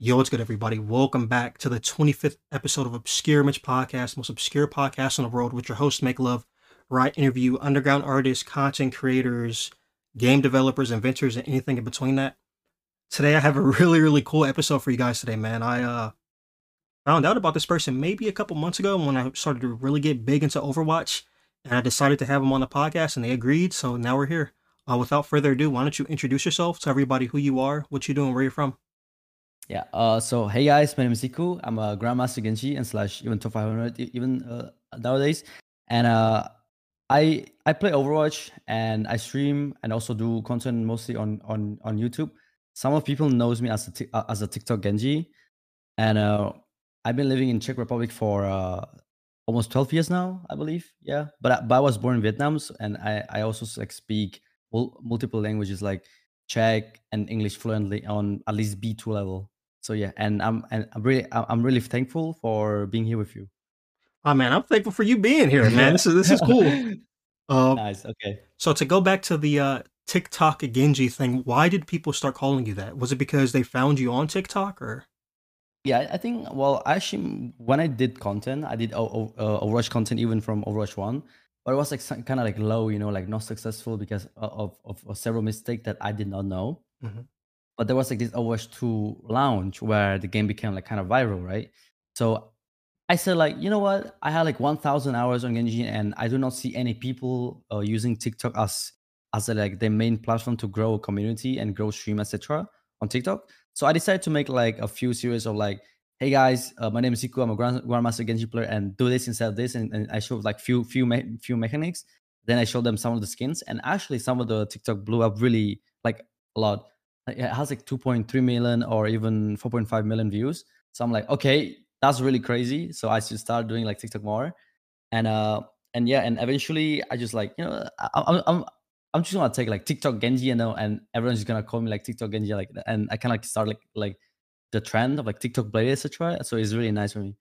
Yo, what's good, everybody? Welcome back to the 25th episode of Obscure Image Podcast, most obscure podcast in the world, with your host, Make Love, where I interview underground artists, content creators, game developers, inventors, and anything in between that. Today, I have a really, really cool episode for you guys today, man. I uh, found out about this person maybe a couple months ago when I started to really get big into Overwatch, and I decided to have them on the podcast, and they agreed, so now we're here. Uh, without further ado, why don't you introduce yourself to everybody who you are, what you do, and where you're from? Yeah. Uh, so hey guys, my name is Hiku. I'm a Grandmaster Genji and slash even top 500 even uh, nowadays. And uh, I I play Overwatch and I stream and also do content mostly on on on YouTube. Some of people knows me as a t- uh, as a TikTok Genji, and uh, I've been living in Czech Republic for uh, almost 12 years now, I believe. Yeah, but I, but I was born in Vietnam, and I I also like speak multiple languages like Czech and English fluently on at least B2 level so yeah and i'm and i'm really i'm really thankful for being here with you. Oh man i'm thankful for you being here man. This is this is cool. Uh, nice okay. so to go back to the uh tiktok genji thing why did people start calling you that? Was it because they found you on tiktok or? Yeah i think well actually when i did content i did uh, overwatch content even from overwatch 1 but it was like kind of like low you know like not successful because of, of, of several mistakes that i did not know. Mm-hmm but there was like this Overwatch 2 launch where the game became like kind of viral, right? So I said like, you know what? I had like 1,000 hours on Genji, and I do not see any people uh, using TikTok as as a, like the main platform to grow a community and grow stream, etc. on TikTok. So I decided to make like a few series of like, hey guys, uh, my name is Hiku, I'm a Grand, Grandmaster Genji player, and do this instead of this, and, and I showed like few few me- few mechanics. Then I showed them some of the skins, and actually some of the TikTok blew up really like a lot it has like 2.3 million or even 4.5 million views. So I'm like, okay, that's really crazy. So I should start doing like TikTok more. And uh and yeah, and eventually I just like, you know, I'm I'm I'm just gonna take like TikTok Genji, you know, and everyone's just gonna call me like TikTok Genji, like and I kind of like start like like the trend of like TikTok Blade, etc. So it's really nice for me.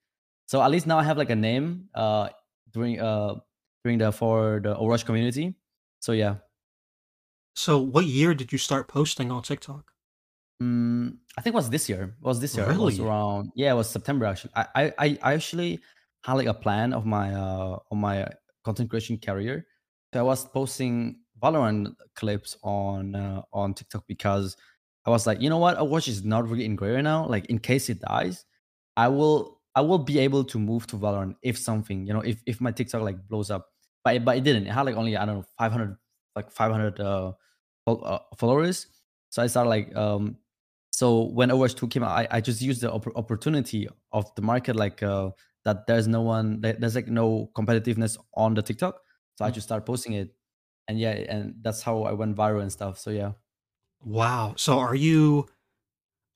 So at least now I have like a name uh during uh during the for the Overwatch community. So yeah, so, what year did you start posting on TikTok? Mm, I think it was this year. It was this year. It was around yeah, it was September actually. I I, I actually had like a plan of my uh on my content creation career. So I was posting Valorant clips on uh, on TikTok because I was like, you know what, Overwatch is not really in gray right now. Like in case it dies, I will I will be able to move to Valorant if something, you know, if if my TikTok like blows up. But it, but it didn't. It had like only I don't know 500 like 500 uh uh, followers. So I started like um so when Overwatch 2 came out, I, I just used the op- opportunity of the market like uh that there's no one there's like no competitiveness on the TikTok. So I mm. just started posting it. And yeah, and that's how I went viral and stuff. So yeah. Wow. So are you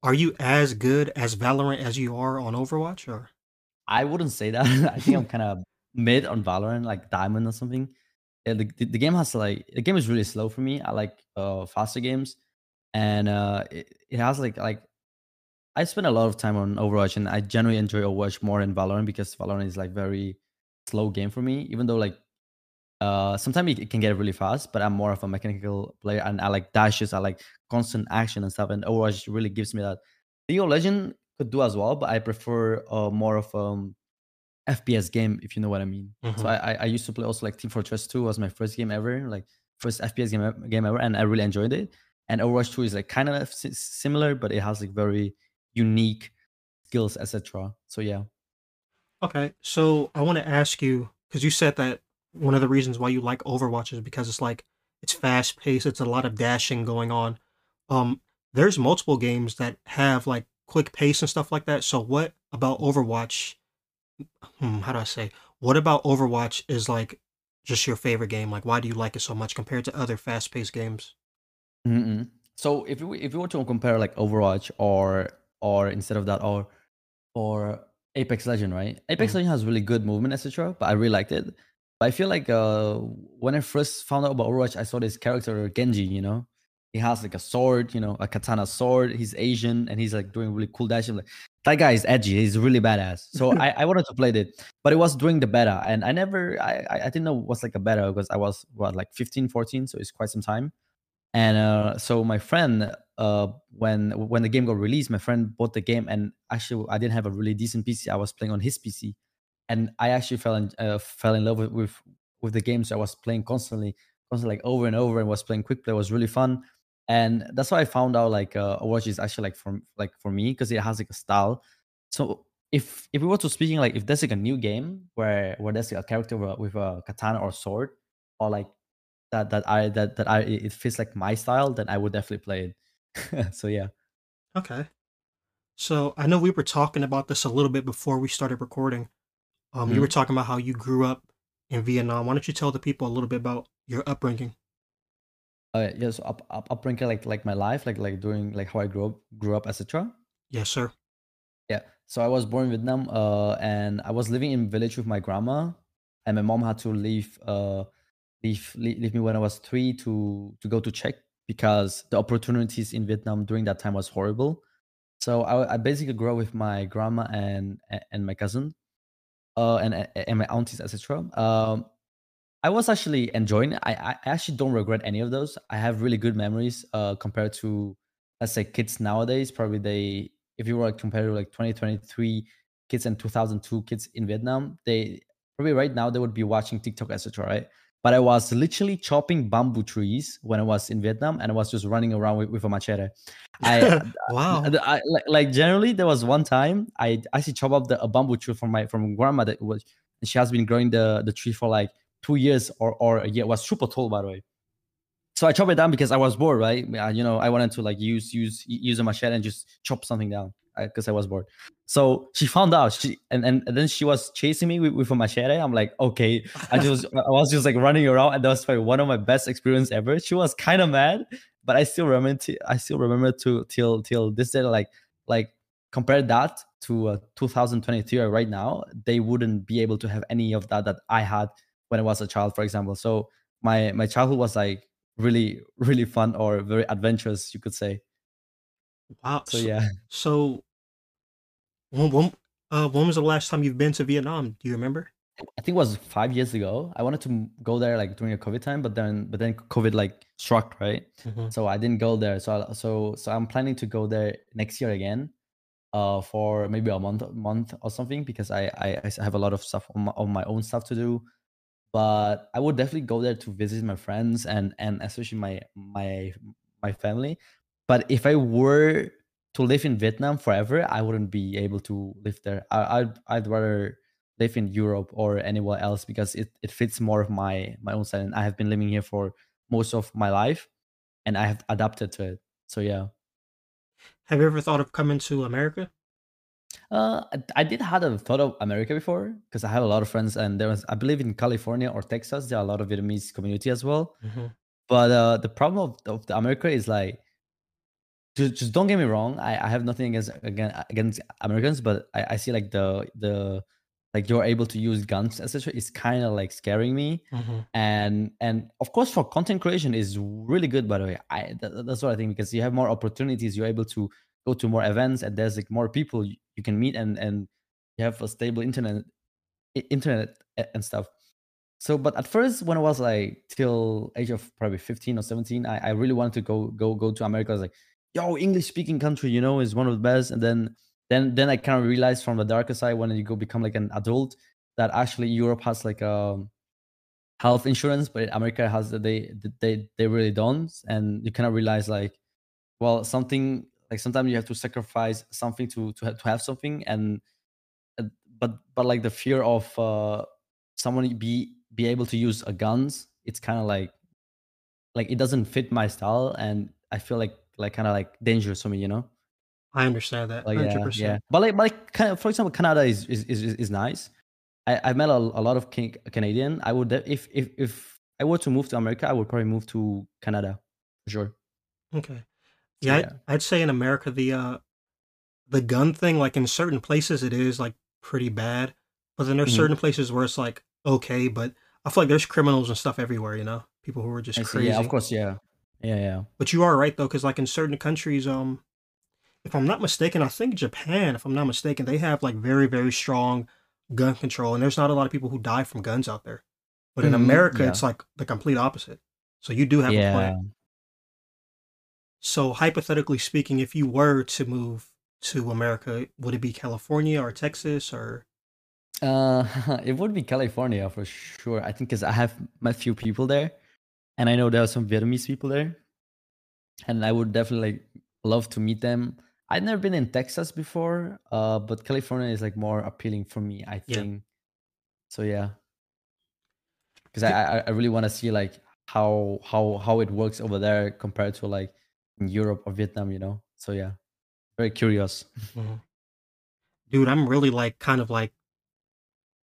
are you as good as Valorant as you are on Overwatch or I wouldn't say that. I think I'm kind of mid on Valorant, like diamond or something yeah, the, the game has like the game is really slow for me. I like uh faster games, and uh it, it has like like I spend a lot of time on Overwatch, and I generally enjoy Overwatch more than Valorant because Valorant is like very slow game for me. Even though like uh sometimes it, can get really fast, but I'm more of a mechanical player, and I like dashes, I like constant action and stuff, and Overwatch really gives me that. League of Legend could do as well, but I prefer uh more of um FPS game, if you know what I mean. Mm-hmm. So I, I used to play also like Team Fortress 2 was my first game ever, like first FPS game game ever, and I really enjoyed it. And Overwatch 2 is like kind of similar, but it has like very unique skills, etc. So yeah. Okay, so I want to ask you because you said that one of the reasons why you like Overwatch is because it's like it's fast paced, it's a lot of dashing going on. Um, there's multiple games that have like quick pace and stuff like that. So what about Overwatch hmm, how do I say? What about Overwatch is like just your favorite game? Like, why do you like it so much compared to other fast paced games? Mm-mm. So if you if you were to compare like Overwatch or or instead of that or or Apex Legend, right? Apex mm Legend has really good movement, etc. But I really liked it. But I feel like uh, when I first found out about Overwatch, I saw this character Genji. You know, he has like a sword, you know, a katana sword. He's Asian and he's like doing really cool dash. I'm like, that guy is edgy. He's really badass. So I, I wanted to play it, but it was during the beta, and I never, I, I didn't know what's like a beta because I was what like 15, 14, so it's quite some time. And uh, so my friend, uh, when when the game got released, my friend bought the game, and actually I didn't have a really decent PC. I was playing on his PC, and I actually fell in uh, fell in love with, with with the games. I was playing constantly, constantly like over and over, and was playing quick play. It was really fun, and that's why I found out like uh, Overwatch is actually like for like for me because it has like a style. So if if we were to speaking like if there's like a new game where where there's like a character with a, with a katana or sword or like that that I that that I it fits like my style, then I would definitely play it. so yeah. Okay. So I know we were talking about this a little bit before we started recording. Um, you were talking about how you grew up in Vietnam. Why don't you tell the people a little bit about your upbringing? Uh, yeah, so up, up upbringing like like my life, like like doing like how I grew up grew up, etc. Yes, sir. Yeah. So I was born in Vietnam, uh, and I was living in village with my grandma, and my mom had to leave, uh, leave leave, leave me when I was three to to go to Czech because the opportunities in Vietnam during that time was horrible. So I, I basically grew up with my grandma and and my cousin, uh, and and my aunties, etc. Um, I was actually enjoying it. I, I actually don't regret any of those. I have really good memories uh, compared to, let's say, kids nowadays. Probably they, if you were like compared to like 2023 kids and 2002 kids in Vietnam, they probably right now they would be watching TikTok, etc. Right? But I was literally chopping bamboo trees when I was in Vietnam, and I was just running around with, with a machete. I, wow. I, I like, like generally there was one time I actually chopped up the a bamboo tree from my from grandma that was and she has been growing the the tree for like two years or or a year. It was super tall by the way. So I chopped it down because I was bored, right? Uh, you know, I wanted to like use use use a machete and just chop something down because I was bored. So she found out, she and, and, and then she was chasing me with, with a machete. I'm like, okay. I just I was just like running around, and that was like one of my best experience ever. She was kind of mad, but I still remember. T- I still remember to till till this day. Like like compare that to uh, 2023 right now, they wouldn't be able to have any of that that I had when I was a child, for example. So my my childhood was like really really fun or very adventurous, you could say. Wow. So So, yeah. so when, when, uh, when was the last time you've been to Vietnam? Do you remember? I think it was five years ago. I wanted to go there like during a COVID time, but then but then COVID like struck, right? Mhm. So I didn't go there. So I, so so I'm planning to go there next year again, uh, for maybe a month month or something because I I have a lot of stuff on my, on my own stuff to do. But I would definitely go there to visit my friends and and especially my my my family. But if I were to live in Vietnam forever, I wouldn't be able to live there. I, I'd I'd rather live in Europe or anywhere else because it, it fits more of my my own style. And I have been living here for most of my life, and I have adapted to it. So yeah, Have you ever thought of coming to America? Uh, I, did had a thought of America before because I have a lot of friends, and there was I believe in California or Texas there are a lot of Vietnamese community as well. Mhm. But uh, the problem of, of the America is like just, just don't get me wrong. I, I have nothing against against, against Americans, but I, I see like the the like you're able to use guns, etc. Is kind of like scaring me. Mhm. And and of course for content creation is really good. By the way, I that, that's what I think because you have more opportunities. You're able to go to more events, and there's like more people you, can meet, and and you have a stable internet internet and stuff. So, but at first, when I was like till age of probably 15 or 17, I, I really wanted to go go go to America. I was like, yo, English speaking country, you know, is one of the best. And then then then I kind of realized from the darker side when you go become like an adult that actually Europe has like um health insurance, but America has they they they really don't. And you kind of realize like, well, something like sometimes you have to sacrifice something to to have, to have something and but but like the fear of uh someone be be able to use a guns it's kind of like like it doesn't fit my style and i feel like like kind of like dangerous for me you know? I understand that like yeah yeah. 100%. but like but like kind of, for example canada is is is, is is nice. I i met a, a lot of can- canadian. I would if if if i were to move to america i would probably move to canada for sure. Okay. So Yeah, I'd, I'd say in America the uh the gun thing, like in certain places it is like pretty bad, but then there's Mhm. certain places where it's like okay, but I feel like there's criminals and stuff everywhere, you know, people who are just i see yeah of course yeah yeah yeah But you are right though, because like in certain countries, um, if I'm not mistaken, I think Japan, if I'm not mistaken, they have like very very strong gun control, and there's not a lot of people who die from guns out there. But in Mhm, America, yeah it's like the complete opposite. So you do have a yeah point. So hypothetically speaking, if you were to move to America, would it be California or Texas or? Uh, it would be California for sure. I think because I have met few people there, and I know there are some Vietnamese people there, and I would definitely like, love to meet them. I've never been in Texas before, uh, but California is like more appealing for me. I Yeah. think. So yeah, because I I, I really want to see like how how how it works over there compared to like in Europe or Vietnam. You know. So yeah, very curious. Mhm. Dude, I'm really like kind of like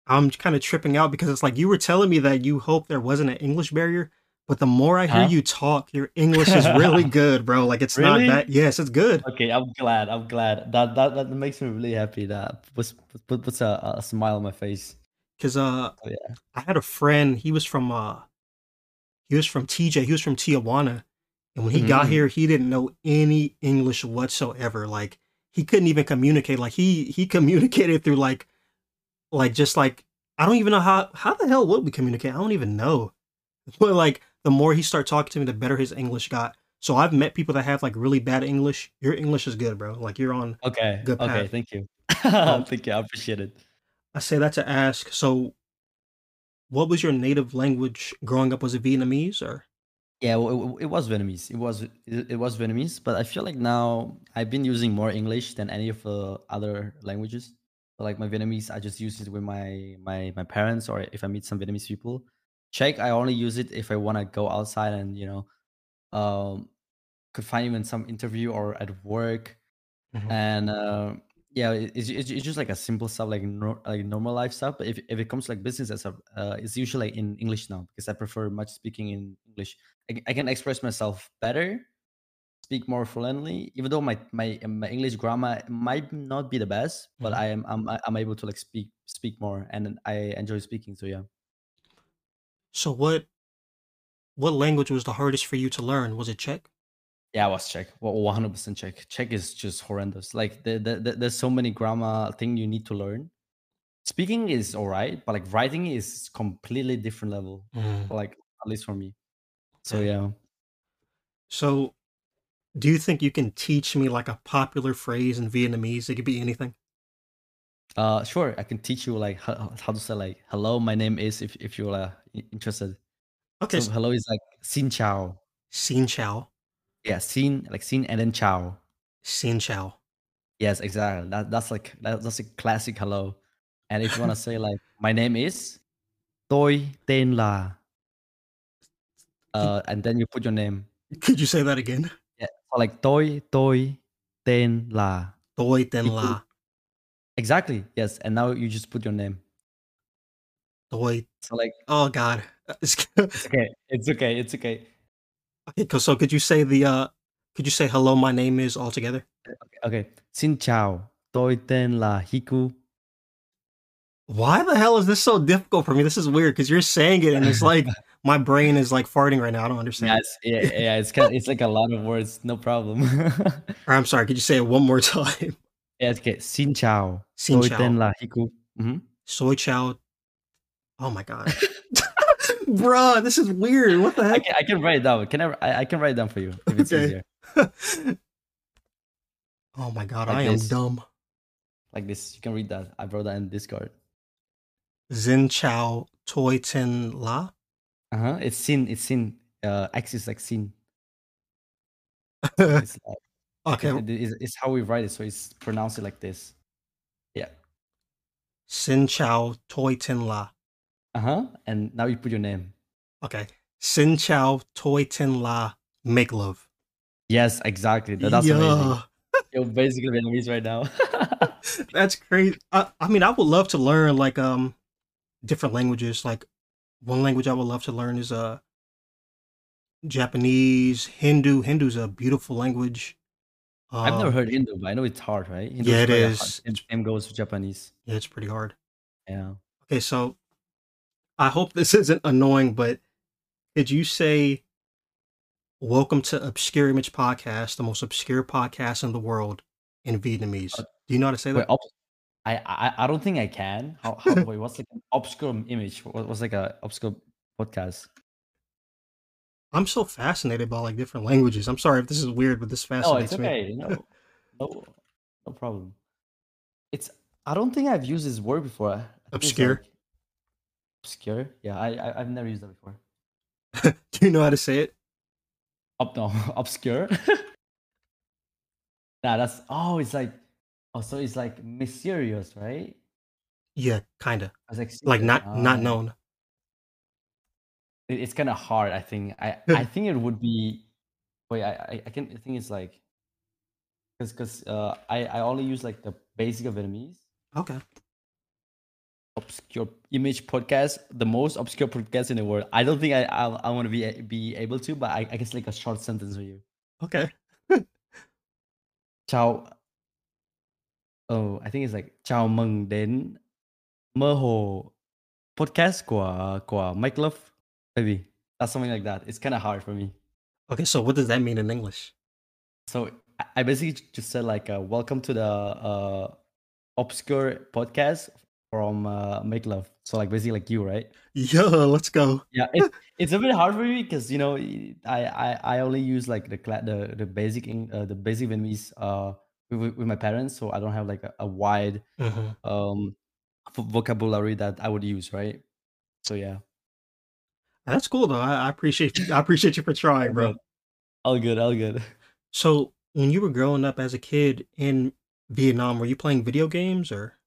I'm kind of tripping out because it's like you were telling me that you hope there wasn't an English barrier, but the more I hear Huh? you talk, your English is really good, bro. Like it's not Really? that. Yes, it's good. Okay, I'm glad. I'm glad. That that that makes me really happy. That puts put, puts a, a smile on my face. Cause uh, So yeah. I had a friend. He was from uh, he was from TJ. He was from Tijuana, and when he got Mhm. here, he didn't know any English whatsoever. Like he couldn't even communicate. Like he he communicated through like like just like I don't even know how how the hell would we communicate? I don't even know. But like the more he started talking to me, the better his English got. So I've met people that have like really bad English. Your English is good, bro. Like you're on Okay. good Okay. path. Thank you. Um, Thank you. I appreciate it. I say that to ask. So, what was your native language growing up? Was it Vietnamese or? Yeah, well, it, it was Vietnamese. It was it, it was Vietnamese, but I feel like now I've been using more English than any of the other languages. So like my Vietnamese, I just use it with my my my parents or if I meet some Vietnamese people. Czech, I only use it if I want to go outside and you know, um, could find even some interview or at work Mhm. and uh, yeah, it's, it's it's just like a simple stuff like nor- like normal life stuff. But if if it comes to, like business and stuff, uh, it's usually in English now because I prefer much speaking in English. I can express myself better, speak more fluently, even though my my my English grammar might not be the best, but Mhm. I am I'm I'm able to like speak speak more, and I enjoy speaking. So yeah. So what what language was the hardest for you to learn? Was it Czech? Yeah, I was Czech. Well, one hundred percent Czech. Czech is just horrendous. Like the, the, the, there's so many grammar thing you need to learn. Speaking is all right, but like writing is completely different level. Mm, Like at least for me. So yeah. So, do you think you can teach me like a popular phrase in Vietnamese? It could be anything. Uh, sure. I can teach you like how, how to say like hello. My name is if if you're uh, interested. Okay, So hello is like xin chào. xin chào, Yeah, xin like xin and then chào. xin chào. Yes, exactly. That that's like that, that's a classic hello. And if you want to say like my name is tôi tên là uh, and then you put your name. Could you say that again? Yeah. So like tôi tôi tên là Tôi tên là exactly yes. And now you just put your name. tôi. So like Oh God. It's okay. It's okay. It's okay. Okay, so could you say the uh? Could you say hello? My name is all together. Okay. Xin chào. Tôi tên là Hiku. Why the hell is this so difficult for me? This is weird because you're saying it and it's like my brain is like farting right now. I don't understand. Yeah, it's, yeah, yeah. It's kind. it's like a lot of words. No problem. I'm sorry. Could you say it one more time? yeah. It's okay. Xin chào. Xin chào. tên là Hiku. Mhm. Soy chow. Oh my god, bruh, this is weird. What the I heck? can, I can write it down. Can I, I? I can write it down for you if it's Okay. easier. oh my god, Like I am dumb. Like this. You can read that. I wrote that in Discord. Zin Chao toy tin la. Uh huh. It's sin. It's sin. Uh, X is like sin. It's, like, okay, it- it- it's, it's how we write it. So it's pronounced it like this. Yeah. sin Chao toy tin la. Uh huh. And now you put your name. Okay, sin chow toy tin la. Make love. Yes, exactly. That, that's amazing. You're basically Vietnamese right now. that's crazy. I, I mean, I would love to learn like um different languages. Like one language I would love to learn is uh Japanese, Hindu. Hindu's a beautiful language. I've never Um, heard Hindu, but I know it's hard, right? Hindu Yeah, it is. hard. Same, goes with Japanese. Yeah, it's pretty hard. Yeah. Okay, so I hope this isn't annoying, but could you say welcome to Obscure Image Podcast, the most obscure podcast in the world in Vietnamese? Uh, Do you know how to say Wait, that? I, I I don't think I can. How, how wait, what's like an obscure image? What, what's like a obscure podcast? I'm so fascinated by like different languages. I'm sorry if this is weird, but this No, fascinates it's me. okay. No, no, no problem. It's. I don't think I've used this word before. It's Obscure. like obscure. Yeah, I, I I've never used that before. Do you know how to say it? Up no, obscure. nah, that's oh, it's like oh, so it's like mysterious, right? Yeah, kinda. Like Like not not Ah. known. It- it's kind of hard. I think. I I think it would be. Wait, I I, I can. I think it's like because because uh I I only use like the basic of Vietnamese. Okay. Obscure image podcast, the most obscure podcast in the world. I don't think I I, I want to be be able to, but I, I guess like a short sentence for you. Okay. Chào. Oh, I think it's like chào mừng đến mơ hồ podcast của của Make Love. Maybe that's something like that. It's kind of hard for me. Okay, so what does that mean in English? So I- I basically just said like uh, welcome to the uh, obscure podcast from uh, Make Love. So like basically like you, right? Yo, let's go. yeah it, it's a bit hard for me because you know I, I i only use like the the the basic Eng- uh, the basic vietnamese uh with, with my parents so i don't have like a, a wide hmm um vo- vocabulary that i would use right so yeah That's cool though. I, I appreciate you. I appreciate you for trying, bro. all good all good So when you were growing up as a kid in Vietnam, were you playing video games or?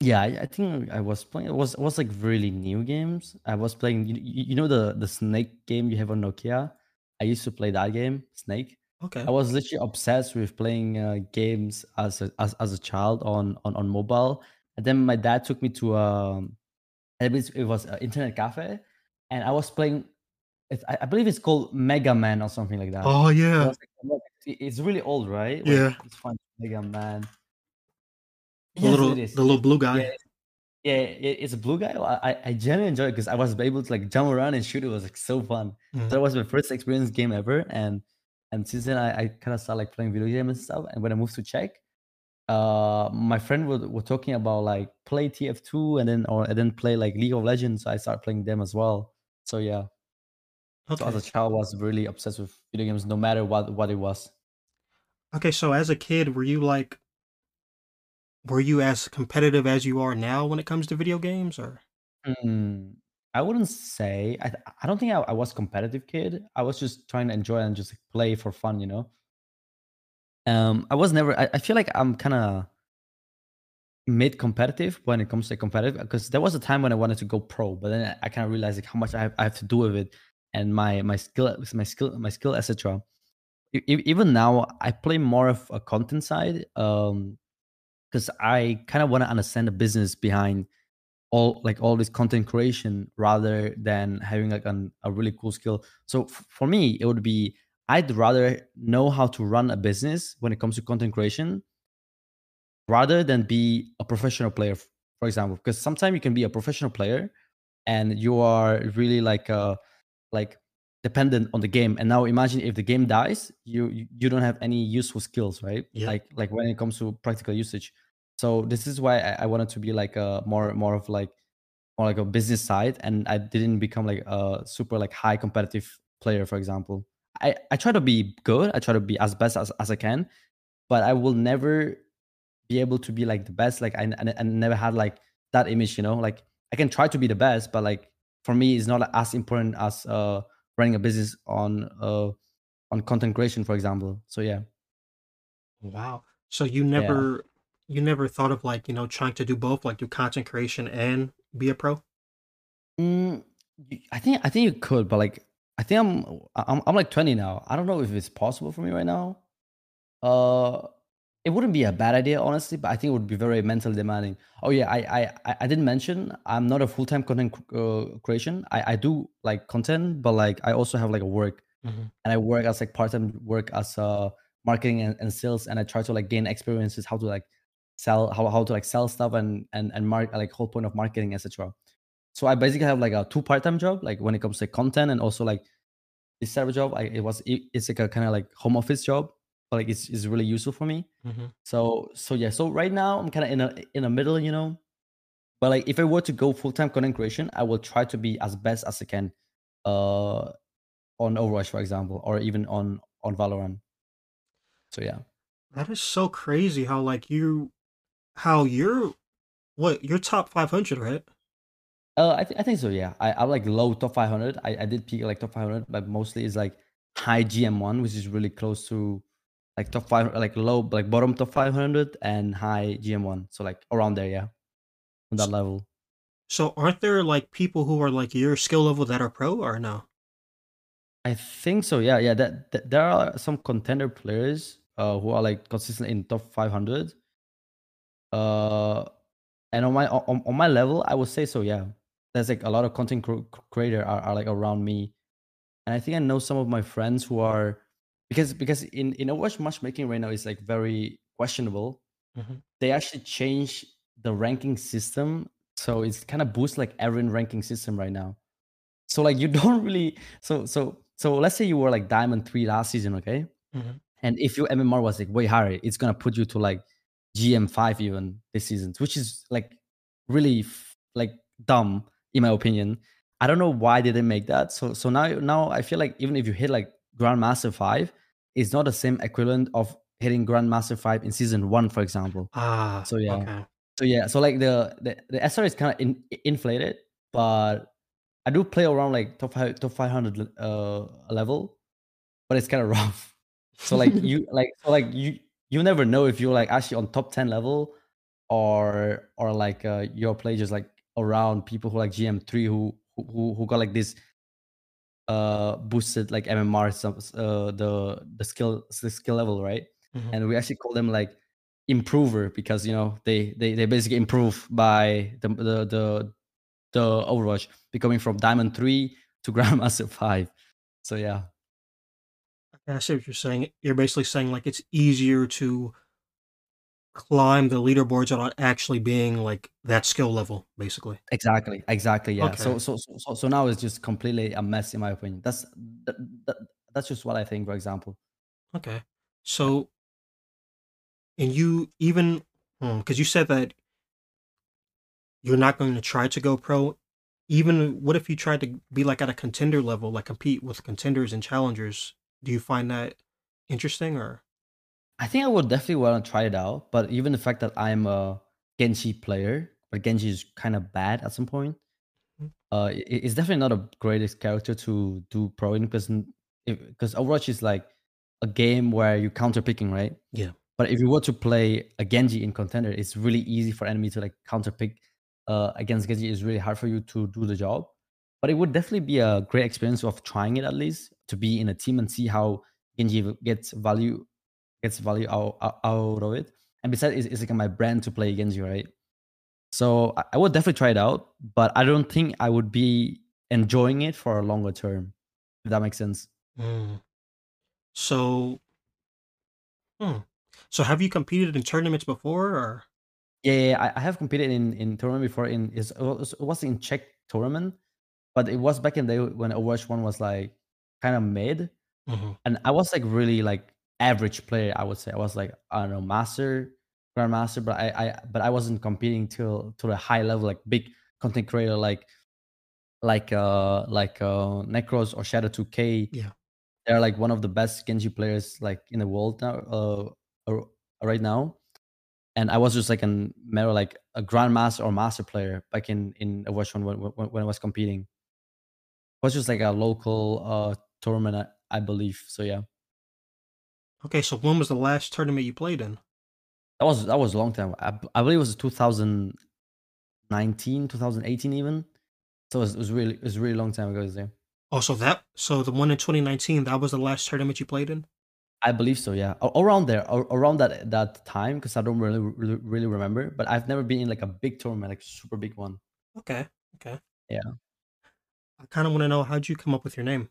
Yeah I, I think i was playing it was it was like really new games i was playing you, you know the the snake game you have on nokia i used to play that game snake Okay. I was literally obsessed with playing uh, games as a, as as a child on, on on mobile, and then my dad took me to um, it was it was an internet cafe, and I was playing. It, I, I believe it's called Mega Man or something like that. Oh yeah. like, it's really old, right? Wait, Yeah. it's fun. Mega Man. The Yes, little the little blue guy. yeah, it- it's a blue guy. I I- genuinely enjoyed it because I was able to like jump around and shoot. It was like so fun. Mhm. That was my first experience game ever, and and since then I, I kind of started like playing video games and stuff. And when I moved to Czech, uh, my friend was were talking about like play TF2 and then or and then play like League of Legends. So I started playing them as well. So yeah, so as a child, I was really obsessed with video games, no matter what what it was. Okay. So as a kid, were you like, were you as competitive as you are now when it comes to video games, or? Hmm, I wouldn't say. I I don't think I, I was a competitive kid. I was just trying to enjoy and just play for fun, you know. Um, I was never. I, I feel like I'm kind of mid competitive when it comes to competitive because there was a time when I wanted to go pro, but then I kind of realized like how much I have, I have to do with it and my my skill, my skill, my skill, etc. Even now, I play more of a content side. Um, because I kind of want to understand the business behind all like all this content creation rather than having like an, a really cool skill. So f- for me, it would be I'd rather know how to run a business when it comes to content creation rather than be a professional player, for example. Because sometimes you can be a professional player and you are really like uh like dependent on the game. And now imagine if the game dies, you you don't have any useful skills, right? Yeah. Like like when it comes to practical usage. So this is why I, I wanted to be like a more more of like more like a business side, and I didn't become like a super like high competitive player, for example. I I try to be good. I try to be as best as, as I can, but I will never be able to be like the best. Like I, I, I never had like that image, you know. Like I can try to be the best, but like for me, it's not as important as uh running a business on uh on content creation, for example. So yeah, Wow. So you yeah. never, you never thought of like you know trying to do both, like do content creation and be a pro? Mm, I think I think you could, but like I think I'm I'm I'm like 20 now. I don't know if it's possible for me right now. Uh, it wouldn't be a bad idea, honestly, but I think it would be very mentally demanding. Oh yeah, I I I- didn't mention I'm not a full time content uh, creation. I I do like content, but like I also have like a work, Mhm. and I work as like part time work as uh marketing and, and sales, and I try to like gain experiences how to like sell how how to like sell stuff and and and mark like whole point of marketing etc. So I basically have like a two part time job, like when it comes to content and also like this type of job. I it was it, it's like a kind of like home office job, but like it's, it's really useful for me. Mhm. So so yeah. So right now I'm kind of in a in the middle, you know. But like if I were to go full time content creation, I will try to be as best as I can, uh, on Overwatch, for example, or even on on Valorant. So yeah, That is so crazy how like you how you're what you're top 500 right uh, I, th- I think so. Yeah, I I like low top 500. I, I did peak like top 500, but mostly it's like high GM1, which is really close to like top five, like low, like bottom top 500 and high GM1. So like around there, yeah, on that level. so aren't there like people who are like your skill level that are pro or no I think so. Yeah, yeah. That, that there are some contender players uh, who are like consistent in top 500. Uh, and on my on, on my level, I would say so. Yeah, there's like a lot of content cr- creator are, are like around me, and I think I know some of my friends who are because because in in Overwatch matchmaking right now is like very questionable. Mhm. They actually change the ranking system, so it's kind of boosts like every ranking system right now. So like you don't really so so so let's say you were like diamond three last season, okay? Mhm. And if your MMR was like way higher, it's gonna put you to like GM five even this season, which is like really f- like dumb in my opinion. I don't know why they didn't make that. So so now now I feel like even if you hit like Grandmaster five, it's not the same equivalent of hitting Grandmaster five in season one, for example. ah So yeah. okay So yeah, so like the the, the SR is kind of in, inflated, but I do play around like top five, top five hundred uh level, but it's kind of rough. So like you like so like you you never know if you're like actually on top ten level or or like uh, your play just like around people who like GM three who who who got like this uh boosted like MMR some uh the the skill the skill level right Mhm. and we actually call them like improver because you know they they, they basically improve by the the the the Overwatch becoming from Diamond three to Grandmaster five. So yeah, I see what you're saying. You're basically saying like it's easier to climb the leaderboards without actually being like that skill level, basically. exactly, exactly. Yeah. So Okay. so so so so now it's just completely a mess in my opinion. That's that, that, that's just what I think. For example, Okay. So, and you even hmm, because you said that you're not going to try to go pro. Even what if you tried to be like at a contender level, like compete with contenders and challengers? Do you find that interesting or? I think I would definitely want to try it out. But even the fact that I'm a Genji player, but Genji is kind of bad at some point. Mhm. uh it's definitely not a greatest character to do pro in because because Overwatch is like a game where you counter picking, right? Yeah. But if you were to play a Genji in contender, it's really easy for enemy to like counter pick uh, against Genji. It's really hard for you to do the job. But it would definitely be a great experience of trying it at least to be in a team and see how Genji gets value gets value out, out of it. And besides, it's, it's like my brand to play against you, right? So I, I would definitely try it out, but I don't think I would be enjoying it for a longer term. If that makes sense. Mm. So, hmm. So have you competed in tournaments before or? Yeah, yeah, I, I have competed in in tournament before. In is it was, it was in Czech tournament, but it was back in the day when Overwatch One was like kind of mid, Mhm. and I was like really like average player. I would say I was like I don't know master, grandmaster, but I I but I wasn't competing till to the high level like big content creator like like uh like uh Necros or Shadder2k. Yeah. They're like one of the best Genji players like in the world now uh right now and I was just like a matter like a grandmaster or master player back in in Overwatch when, when when I was competing. It was just like a local uh tournament, I, I believe. So yeah, Okay, so when was the last tournament you played in? that was that was a long time. I, I believe it was 2019, 2018 even. So it was, it was really it was really long time ago. There, Oh, so that so the one in 2019 that was the last tournament you played in. I believe so. Yeah, around there, around that that time, because I don't really, really really remember. But I've never been in like a big tournament, like super big one. Okay, okay. Yeah. I kind of want to know how'd you come up with your name.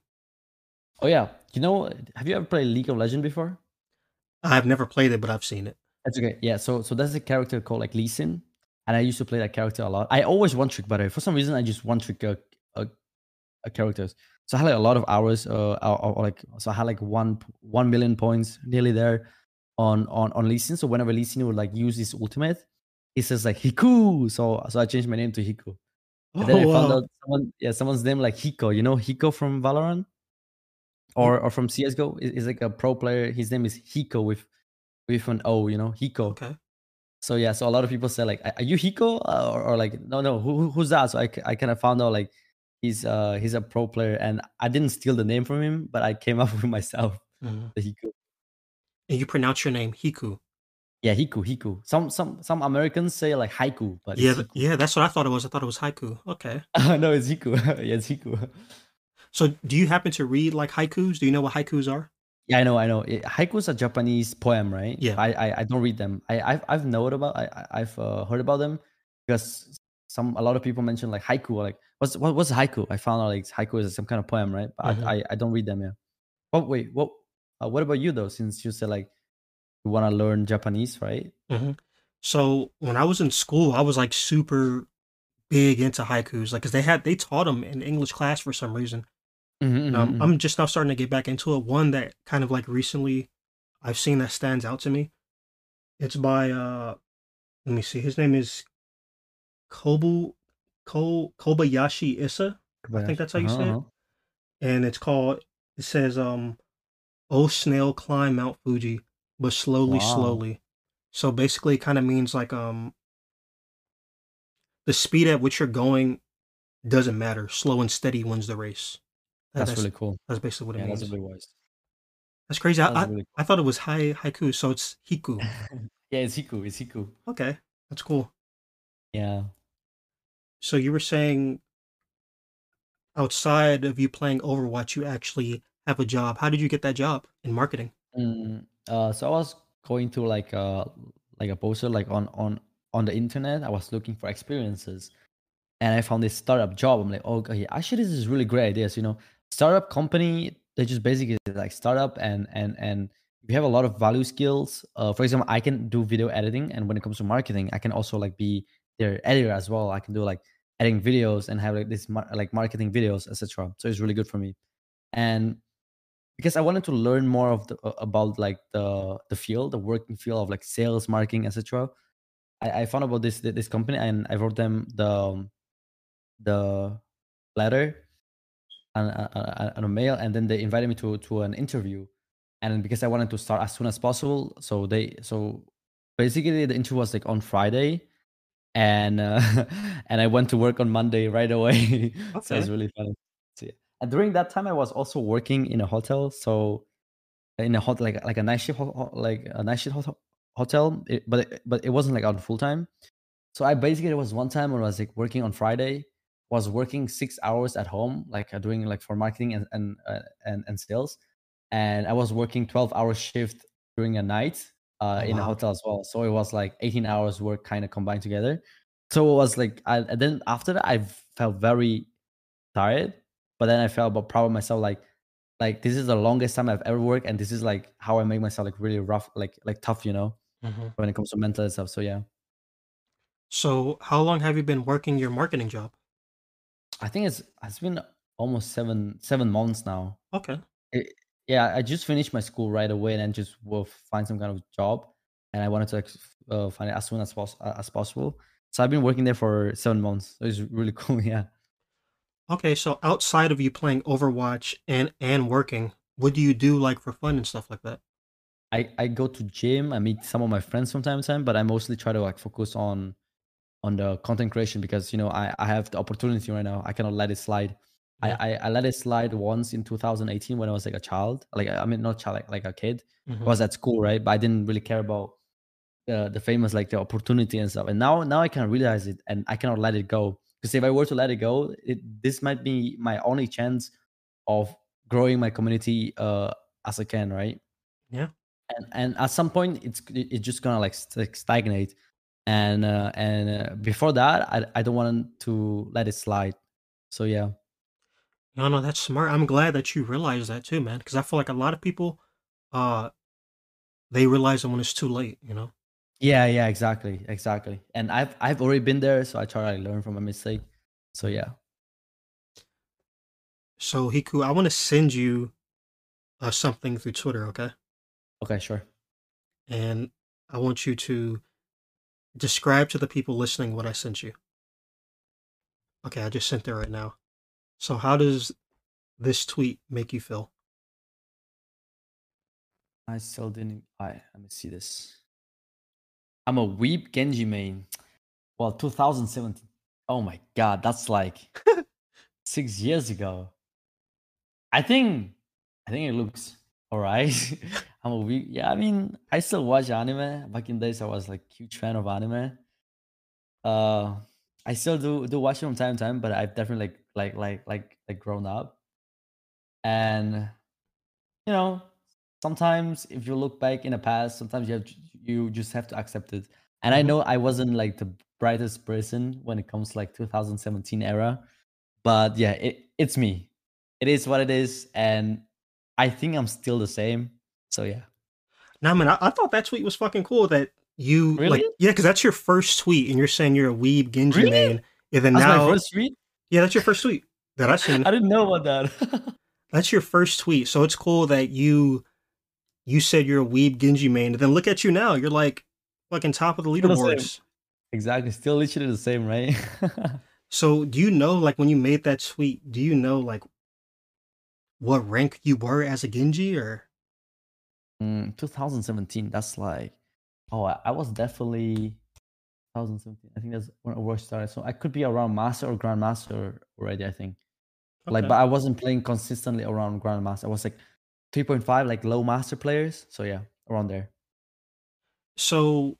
Oh yeah, you know, have you ever played League of Legends before? I've never played it, but I've seen it. That's okay. Yeah. So so there's a character called like Lee Sin, and I used to play that character a lot. I always one trick, by the way. For some reason, I just one trick uh, uh, uh, characters. So I had like a lot of hours. Uh, or, or like so I had like one one million points nearly there on on on Lee Sin. So whenever Lee Sin would like use his ultimate, he says like Hiku. So so I changed my name to Hiku. And then I Oh found wow. out someone yeah someone's name like Hiko. You know Hiko from Valorant. Or or from CS:GO. Is like a pro player. His name is Hiko with with an O. You know, Hiko. Okay. So yeah, so a lot of people say like, "Are you Hiko?" Uh, or, or like, "No, no, who, who- who's that?" So I, I kind of found out like he's uh he's a pro player, and I didn't steal the name from him, but I came up with myself Mhm. the Hiko. And you pronounce your name Hiku. Yeah, Hiku, Hiku. Some some some Americans say like haiku, but Yeah, it's th- Hiku. yeah, that's what I thought it was. I thought it was haiku. Okay. no, it's Hiku. yeah, it's Hiku. So, do you happen to read like haikus? Do you know what haikus are? Yeah, I know, I know. It, haiku is a Japanese poem, right? Yeah. I I, I don't read them. I I've I've known about I I- I've uh, heard about them because some a lot of people mention like haiku. Like what's what, what's haiku? I found out like haiku is some kind of poem, right? But Mhm. I, I I don't read them. Yeah. Oh wait, what uh, what about you though? Since you said like you want to learn Japanese, right? hmm So, when I was in school, I was like super big into haikus, like because they had they taught them in English class for some reason. Mm-hmm, Um, I'm just now starting to get back into it. One that kind of like recently I've seen that stands out to me. It's by uh let me see. His name is Kobu Ko Kobayashi Issa, I think that's how you say it. and it's called it says um Oh snail climb Mount Fuji, but slowly, Wow. slowly. So basically it kind of means like um the speed at which you're going doesn't matter. Slow and steady wins the race. That- That's really cool. that's basically what it Yeah, means. that's really wise. That's crazy. I, That's I, really I thought it was hai, haiku, so it's hiku. yeah, it's Hiku. It's Hiku. Okay, that's cool. Yeah. So you were saying outside of you playing Overwatch, you actually have a job. How did you get that job in marketing? Mm, uh, so I was going to like uh like a poster like on on on the internet. I was looking for experiences, and I found this startup job. I'm like, oh, okay, actually, this is really great ideas. You know, startup company. They just basically like startup and and and if you have a lot of value skills. Uh, for example, I can do video editing, and when it comes to marketing, I can also like be their editor as well. I can do like editing videos and have like this like marketing videos, etc. So it's really good for me, and because I wanted to learn more of the uh, about like the the field, the working field of like sales, marketing, etc. I, I found about this this company and I wrote them the the letter and a, a, a mail, and then they invited me to to an interview. And because I wanted to start as soon as possible, so they so basically the interview was like on Friday, and uh, and I went to work on Monday right away. so Okay. it's really funny. So, yeah. And during that time, I was also working in a hotel. So in a hot like like a night shift like a night shift hotel, hotel it, but it, but it wasn't like on full time. So I basically there was one time when I was like working on Friday, was working six hours at home, like uh, doing like for marketing and and uh, and, and sales, and I was working twelve hour shift during a night uh, Oh, in a hotel as well. So it was like eighteen hours work kind of combined together. So it was like I and then after that I felt very tired, but then I felt about proud of myself like like this is the longest time I've ever worked, and this is like how I make myself like really rough, like like tough, you know, Mhm. when it comes to mental stuff. So yeah. So how long have you been working your marketing job? I think it's it's been almost seven seven months now. Okay. It, yeah, I just finished my school right away and then just will find some kind of job, and I wanted to uh, find it as soon as pos- as possible. So I've been working there for seven months. It's really cool. Yeah. Okay, so outside of you playing Overwatch and and working, what do you do like for fun and stuff like that? I I go to gym. I meet some of my friends from time to time, but I mostly try to like focus on on the content creation because you know I I have the opportunity right now. I cannot let it slide. Yeah. I, I I let it slide once in 2018 when I was like a child. Like I mean not child like, like a kid. Mhm. I was at school, right? But I didn't really care about the the famous like the opportunity and stuff. And now now I can realize it and I cannot let it go. Because if I were to let it go, it this might be my only chance of growing my community uh as I can, right? Yeah. And and at some point it's it's just gonna like, st- like stagnate. And uh and uh, before that I I don't want to let it slide. So yeah. No, no, that's smart. I'm glad that you realize that too, man. Because I feel like a lot of people, uh, they realize it when it's too late. You know. Yeah, yeah, exactly, exactly. And I've I've already been there, so I try to learn from my mistake. So yeah. So Hiku, I want to send you uh, something through Twitter, okay? Okay, sure. And I want you to describe to the people listening what I sent you. Okay, I just sent it right now. So how does this tweet make you feel? I still didn't. I let me see this. I'm a weep Genji main. Well, 2017. Oh my god, that's like six years ago. I think I think it looks alright. I'm a weep. Yeah, I mean, I still watch anime. Back in days, I was like huge fan of anime. Uh, I still do do watch it from time to time, but I've definitely like like like like like grown up. And you know, sometimes if you look back in the past, sometimes you have you just have to accept it. And I Mhm. know I wasn't like the brightest person when it comes to like 2017 era, but yeah, it, it's me. It is what it is, and I think I'm still the same. So yeah. Now, man, I, I thought that tweet was fucking cool. That you Really? like, yeah, because that's your first tweet, and you're saying you're a weeb Genji Really? main, and then That's now, my first tweet. yeah, that's your first tweet that I seen. I didn't know about that. That's your first tweet, so it's cool that you you said you're a weeb Genji main, and then look at you now. You're like fucking top of the Still the same. leaderboards. exactly. Still literally the same, right? So, do you know, like, when you made that tweet, do you know, like, what rank you were as a Genji, or Mm, 2017. That's like, oh, I, I was definitely 2017. I think that's when Overwatch started. So I could be around Master or Grandmaster already. I think. Like, but I wasn't playing consistently around Grandmaster. I was like 3.5, like low Master players. So yeah, around there. So,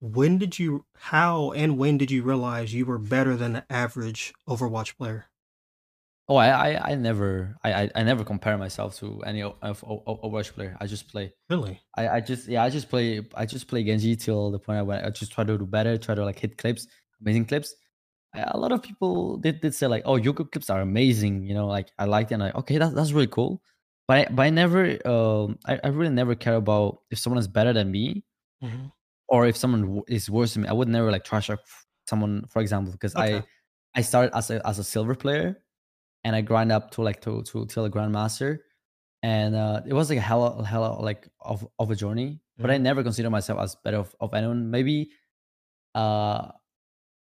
when did you, how and when did you realize you were better than the average Overwatch player? Oh, I, I, I never, I, I, I never compare myself to any o- of O- Overwatch player. I just play. Really? I, I just, yeah, I just play. I just play Genji till the point where I just try to do better, try to like hit clips, amazing clips. I, a lot of people did, did say like, "Oh, your clips are amazing," you know, like I liked it. And like, okay, that's that's really cool. But I, but I never, um, I, I really never care about if someone is better than me hmm or if someone is worse than me. I would never like trash someone, for example, because I, I started as a as a silver player, and I grind up to like to to till a grandmaster, and uh, it was like a hella hella like of of a journey. But I never consider myself as better of, of anyone. Maybe uh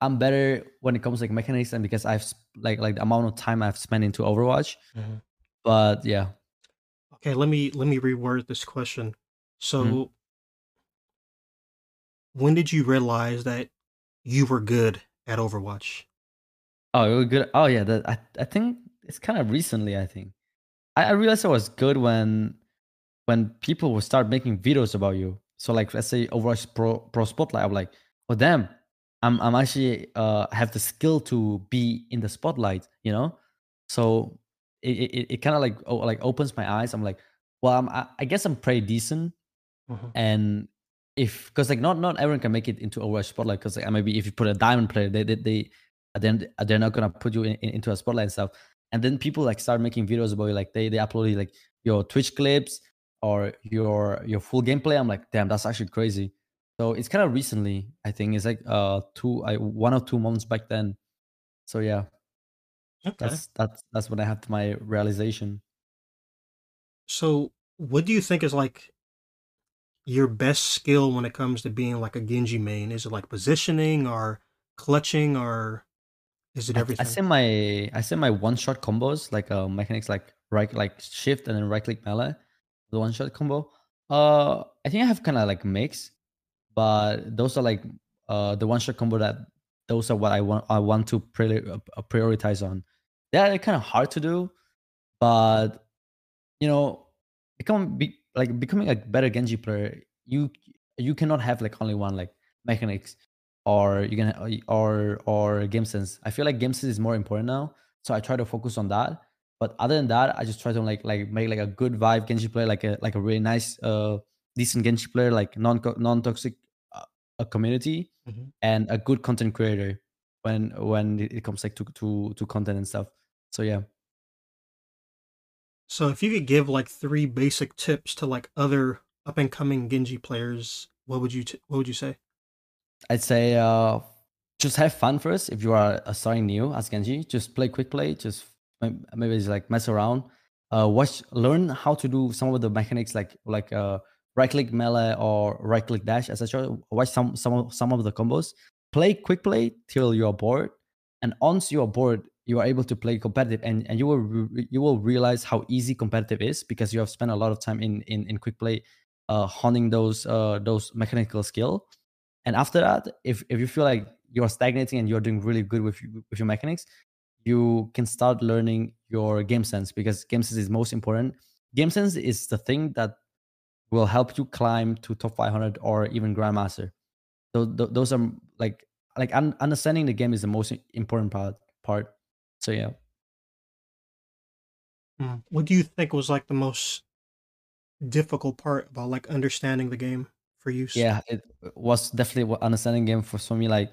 I'm better when it comes to like mechanics and because I've like like the amount of time I've spent into Overwatch. Mhm. But yeah, Okay, let me let me reword this question. So, Mhm. when did you realize that you were good at Overwatch? oh, you were good. Oh yeah, that I I think it's kind of recently. I think I, I realized I was good when when people would start making videos about you. So like let's say Overwatch Pro Pro Spotlight, I'm like, oh damn, I'm I'm actually uh have the skill to be in the spotlight, you know. So it it, it kind of like oh, like opens my eyes. I'm like, well, I'm I, I guess I'm pretty decent, Mhm. and if because like not not everyone can make it into Overwatch Spotlight because like maybe if you put a diamond player, they they, they then they're not gonna put you in, in- into a spotlight and stuff. And then people like start making videos about you, like they they upload like your Twitch clips or your your full gameplay. I'm like, damn, that's actually crazy. So it's kind of recently, I think it's like uh two, I one or two months back then. So yeah, Okay. that's that's that's when I had my realization. So, what do you think is like your best skill when it comes to being like a Genji main? Is it like positioning or clutching or is it I, everything? I say my I say my one shot combos like uh mechanics like right like shift and then right click melee, the one shot combo. Uh, I think I have kind of like mix, but those are like uh the one shot combo that those are what I want I want to pri- uh, prioritize on. They're kind of hard to do, but you know, become be, like becoming a better Genji player, you you cannot have like only one like mechanics or you can or or game sense. I feel like game sense is more important now, so I try to focus on that. But other than that, I just try to like like make like a good vibe Genji player, like a like a really nice uh decent Genji player, like non non toxic uh, a community Mhm. and a good content creator when when it comes like to to to content and stuff. So yeah. So, if you could give like three basic tips to like other up and coming Genji players, what would you t- what would you say? I'd say uh, just have fun first. If you are uh, starting new as Genji, just play quick play. Just maybe it's like mess around. Uh, watch, learn how to do some of the mechanics like like uh, right click melee or right click dash, etc. Watch some some of, some of the combos. Play quick play till you're bored, and once you're bored, you are able to play competitive and, and you will re- you will realize how easy competitive is because you have spent a lot of time in in, in quick play uh honing those uh those mechanical skill and after that if if you feel like you're stagnating and you're doing really good with with your mechanics you can start learning your game sense because game sense is most important. Game sense is the thing that will help you climb to top 500 or even grandmaster. So th- those are like like un- understanding the game is the most important part part. So yeah. Mm. What do you think was like the most difficult part about like understanding the game for use? yeah it was definitely an understanding game for, for me like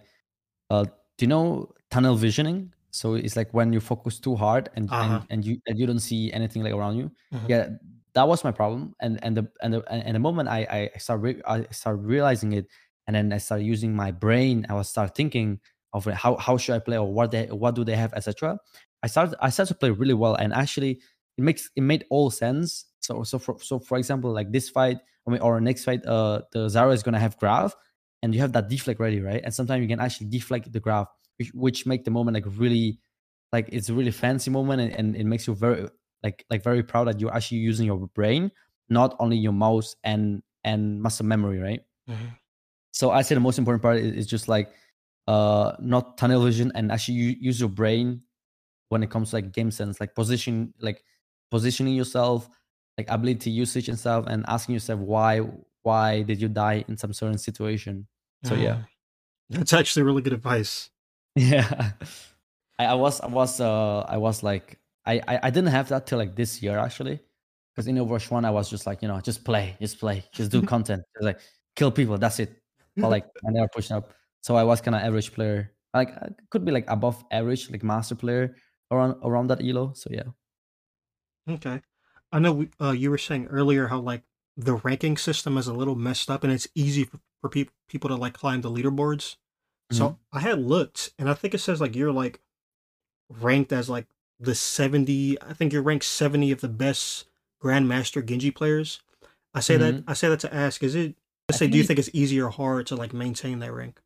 uh do you know tunnel visioning so it's like when you focus too hard and Uh-huh. and, and you and you don't see anything like around you Mhm. yeah that was my problem and and the and the and the moment i i start re- i start realizing it and then i start using my brain i was start thinking of how how should i play or what they what do they have etc i started i started to play really well and actually it makes it made all sense so so for so for example like this fight I mean, or next fight uh the Zarya is gonna have grav and you have that deflect ready right and sometimes you can actually deflect the grav which, which make the moment like really like it's a really fancy moment and, and it makes you very like like very proud that you're actually using your brain not only your mouse and and muscle memory right Mhm. so i say the most important part is, is just like uh not tunnel vision and actually u- use your brain when it comes to like game sense like position like positioning yourself like ability usage and stuff and asking yourself why why did you die in some certain situation. So yeah. Mm. That's actually really good advice. yeah. I, I was i was uh i was like I, I i didn't have that till like this year actually. Because in overwatch 1 i was just like you know just play just play just do content. Just like kill people that's it. But like i never pushed up. So i was kind of average player. Like I could be like above average like master player around around that elo. So yeah. Okay. I know we, uh, you were saying earlier how like the ranking system is a little messed up and it's easy for, for peop people to like climb the leaderboards. So Mhm. I had looked and I think it says like you're like ranked as like the 70, I think you're ranked 70 of the best Grandmaster Genji players. I say that Mhm. I say that to ask, is it I say do you think think it's easy or hard to like maintain that rank?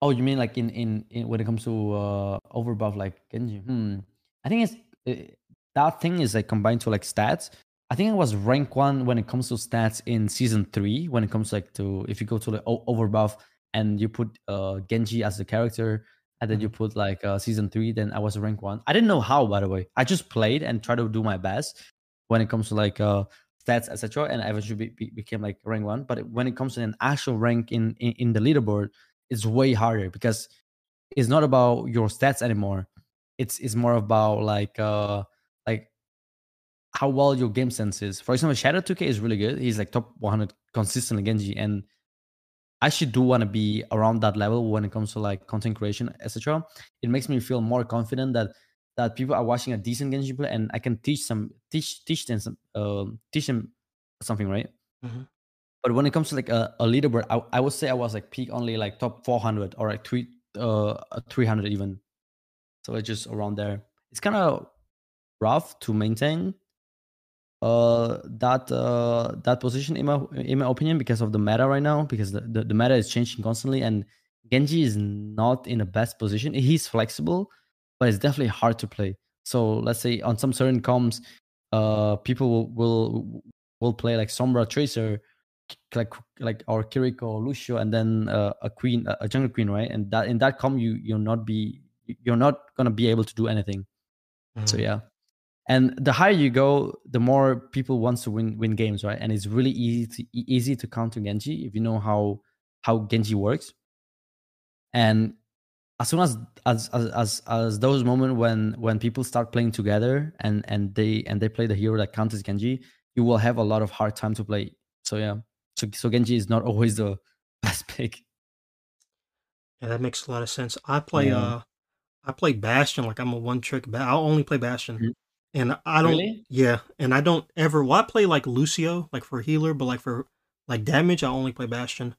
Oh, you mean like in in, in when it comes to uh overbuff like Genji? Hmm. I think it's uh, that thing is like combined to like stats. I think it was rank one when it comes to stats in season three. When it comes like to if you go to the o- overbuff and you put uh Genji as the character, and then you Mhm. put like uh season three, then I was rank one. I didn't know how, by the way. I just played and tried to do my best when it comes to like uh stats, etc. And I eventually be, be- became like rank one. But when it comes to an actual rank in in, in the leaderboard it's way harder because it's not about your stats anymore. It's it's more about like uh how well your game sense is. For example, Shadder2k is really good. He's like top 100 consistently Genji, and I actually do want to be around that level when it comes to like content creation, etc. It makes me feel more confident that that people are watching a decent Genji play, and I can teach some teach teach them some um teach them something, right? Mhm. But when it comes to like a, a leaderboard, I, I would say I was like peak only like top 400 or like three uh 300 even. So it's just around there. It's kind of rough to maintain uh that uh that position in my in my opinion because of the meta right now because the, the, the meta is changing constantly and Genji is not in the best position. He's flexible, but it's definitely hard to play. So let's say on some certain comms, uh people will will, will play like Sombra Tracer like like or Kiriko Lucio and then uh, a queen a Junker Queen right and that in that com you you'll not be you're not gonna be able to do anything so Mhm. yeah and the higher you go the more people wants to win win games right and it's really easy to easy to counter Genji if you know how how Genji works and as soon as as as as, as those moments when when people start playing together and and they and they play the hero that counters Genji you will have a lot of hard time to play so yeah so, so Genji is not always the best pick. Yeah, that makes a lot of sense. I play Yeah. uh I play Bastion like I'm a one trick ba- I'll only play Bastion. Mhm. And I don't Really? yeah, and I don't ever well I play like Lucio like for healer, but like for like damage I only play Bastion.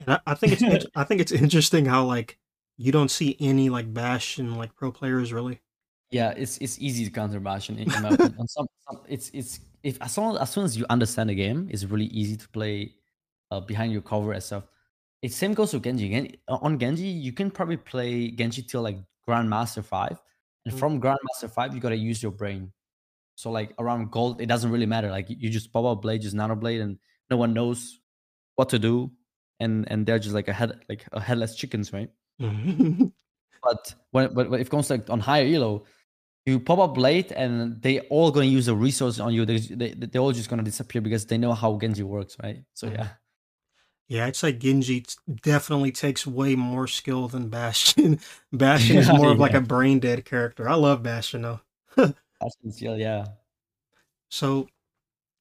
And I, I think it's I think it's interesting how like you don't see any like Bastion like pro players really. Yeah, it's it's easy to counter Bastion in, in my opinion. Some, some, it's it's if as soon as soon as you understand the game, it's really easy to play uh, behind your cover and stuff. It same goes to Genji. Gen, on Genji, you can probably play Genji till like Grandmaster five, And Mm. from Grandmaster 5, you gotta use your brain. So like around gold, it doesn't really matter. Like you just pop up blade, just nano blade, and no one knows what to do. And and they're just like a head like a headless chickens, right? Mhm. But when but, if like on higher elo, you pop up blade and they all gonna use a resource on you. They, they they're all just gonna disappear because they know how Genji works, right? So yeah. Yeah, I'd say Genji definitely takes way more skill than Bastion. Bastion is more of like yeah. a brain dead character. I love Bastion though. That's yeah, yeah. So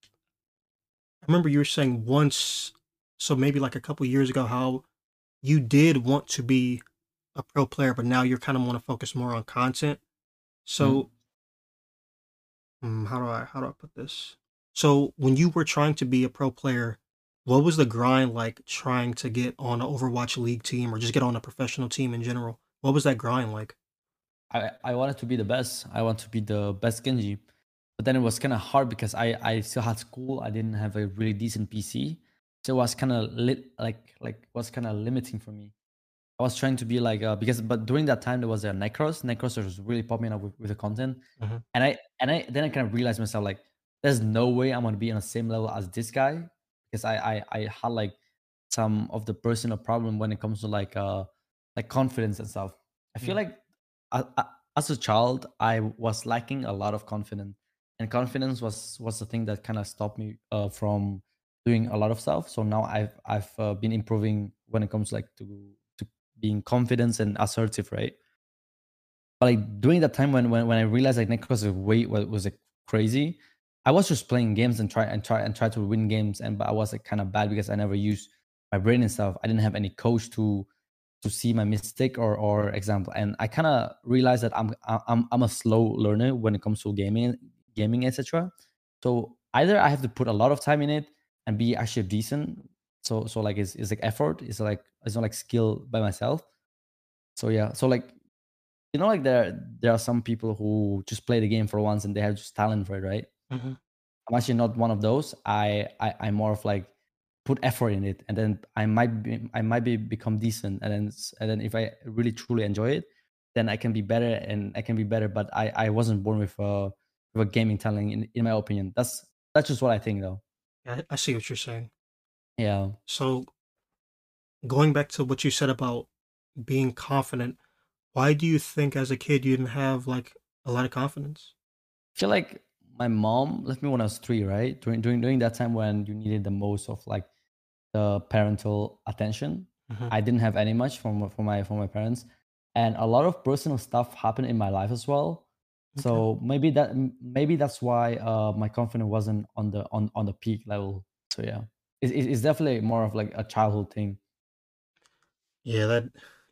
I remember you were saying once, so maybe like a couple years ago, how you did want to be a pro player, but now you're kind of want to focus more on content. So, mm, how do I how do I put this? So when you were trying to be a pro player, what was the grind like trying to get on an Overwatch League team or just get on a professional team in general? What was that grind like? I, I wanted to be the best. I want to be the best Genji. But then it was kind of hard because I, I still had school. I didn't have a really decent PC. So it was kind of lit like like was kind of limiting for me. I was trying to be like uh, because but during that time there was a Necros. Necros was really popping up with, with the content. Mhm. And I and I then I kind of realized myself like there's no way I'm gonna be on the same level as this guy because I I, I had like some of the personal problem when it comes to like uh like confidence and stuff. I feel Mm. like I, I, as a child I was lacking a lot of confidence, and confidence was was the thing that kind of stopped me uh, from doing a lot of stuff. So now I've I've uh, been improving when it comes like to to being confident and assertive, right? But like during that time when when, when I realized like Necros was way was, was like crazy, I was just playing games and try and try and try to win games, and but I was like kind of bad because I never used my brain and stuff. I didn't have any coach to to see my mistake or or example, and I kind of realized that I'm I'm I'm a slow learner when it comes to gaming gaming etc. So either I have to put a lot of time in it and be actually decent. So so like it's, it's like effort. It's like it's not like skill by myself. So yeah. So like you know like there there are some people who just play the game for once and they have just talent for it, right? Mhm. I'm actually not one of those. I, I I'm more of like put effort in it, and then I might be I might be become decent, and then and then if I really truly enjoy it, then I can be better, and I can be better. But I I wasn't born with a with a gaming talent, in in my opinion. That's that's just what I think, though. I, I see what you're saying. Yeah. So going back to what you said about being confident, why do you think as a kid you didn't have like a lot of confidence? I feel like my mom left me when I was three, right? During during during that time when you needed the most of like the parental attention. Mhm. I didn't have any much from from my from my parents, and a lot of personal stuff happened in my life as well. Okay. So maybe that maybe that's why uh, my confidence wasn't on the on on the peak level. So yeah, it's, it's definitely more of like a childhood thing. Yeah, that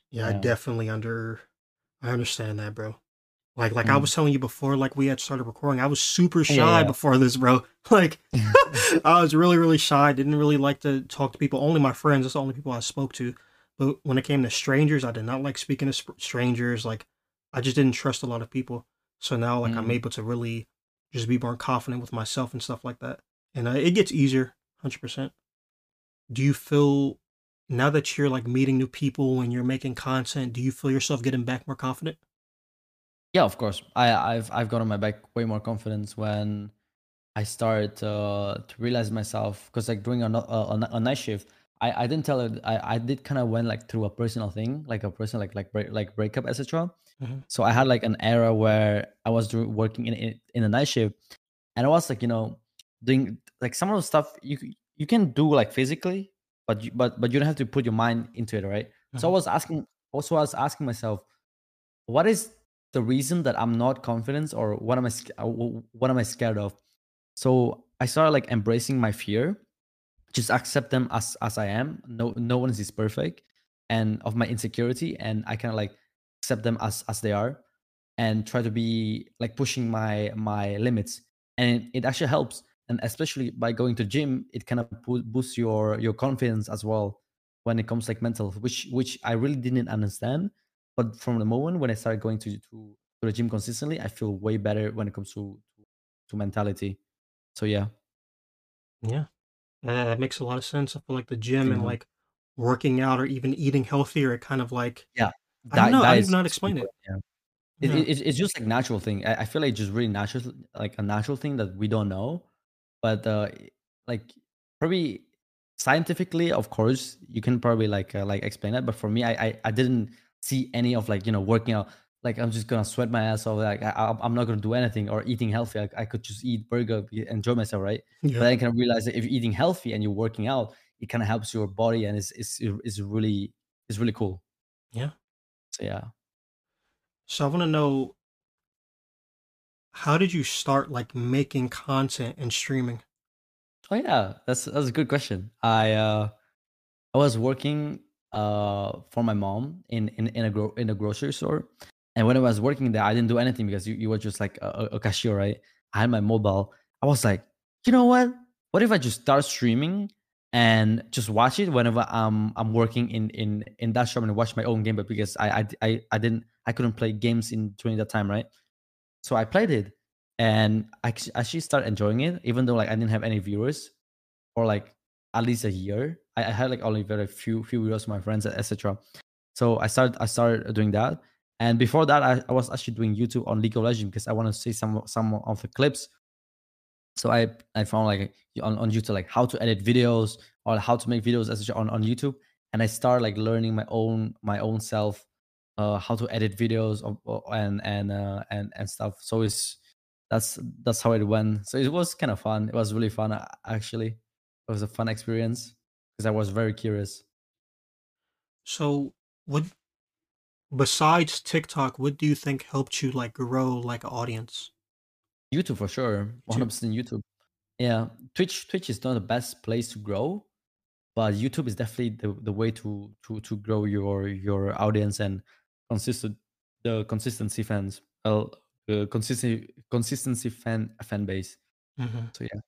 yeah, I Yeah. definitely under I understand that, bro. Like like I Mm. was telling you before, like we had started recording, I was super Yeah, shy yeah. before this, bro. Like I was really, really shy. Didn't really like to talk to people. Only my friends. That's the only people I spoke to. But when it came to strangers, I did not like speaking to strangers. Like I just didn't trust a lot of people. So now, like I'm Mm. able to really just be more confident with myself and stuff like that. And uh, it gets easier, hundred percent. Do you feel now that you're like meeting new people and you're making content? Do you feel yourself getting back more confident? Yeah, of course. I I've I've gotten my back way more confidence when I started uh, to realize myself because like during a, a, a night shift, I, I didn't tell it. I, I did kind of went like through a personal thing like a personal like like break, like breakup etc. Mhm. So I had like an era where I was doing working in, in in a night shift, and I was like you know doing like some of the stuff you you can do like physically, but you, but but you don't have to put your mind into it, right? So I Mhm. was asking also I was asking myself what is the reason that I'm not confident or what am I uh, wh- what am I scared of? So I started like embracing my fear, just accept them as as I am. No no one is perfect, and of my insecurity, and I kind of like accept them as as they are, and try to be like pushing my my limits, and it actually helps. And especially by going to gym, it kind of bo- boosts your your confidence as well when it comes like mental, which which I really didn't understand. But from the moment when I started going to to, to the gym consistently, I feel way better when it comes to to, to mentality. So yeah, Yeah, uh, that makes a lot of sense. I feel like the gym and like working out or even eating healthier, it kind of like yeah. I don't know. I don't know how to super explain it. important. It, Yeah. it, it's just like natural thing. I, I feel like just really natural, like a natural thing that we don't know. But uh, like probably scientifically, of course, you can probably like uh, like explain that. But for me, I, I I didn't see any of like you know working out. Like I'm just gonna sweat my ass off. Like I, I'm not gonna do anything or eating healthy. Like I could just eat burger, enjoy myself, right? But Yeah. then I can realize that if you're eating healthy and you're working out, it kind of helps your body and it's it's it's really it's really cool. Yeah. So yeah. So I want to know how did you start like making content and streaming? Oh yeah, that's that's a good question. I uh I was working uh for my mom in in in a gro- in a grocery store, and when I was working there, I didn't do anything because you, you were just like a, a cashier, right? I had my mobile. I was like, you know what? What if I just start streaming and just watch it whenever I'm I'm working in in in that shop and watch my own game? But because I I I, didn't I couldn't play games in during that time, right? So I played it, and I actu- actually started enjoying it, even though like I didn't have any viewers or like at least a year. I, I had like only very few few videos from my friends, etc. So I started I started doing that, and before that, I, I was actually doing YouTube on League of Legends because I want to see some some of the clips. So I I found like on, on YouTube like how to edit videos or how to make videos etc. on on YouTube, and I started like learning my own my own self, uh, how to edit videos of, and and uh, and and stuff. So it's that's that's how it went. So it was kind of fun. It was really fun actually. It was a fun experience because I was very curious. So what besides TikTok, what do you think helped you like grow like an audience? YouTube for sure, one hundred YouTube. percent YouTube. Yeah, Twitch Twitch is not the best place to grow, but YouTube is definitely the, the way to to to grow your your audience and consistent the consistency fans. Well, uh, consistency consistency fan fan base. hmm So yeah.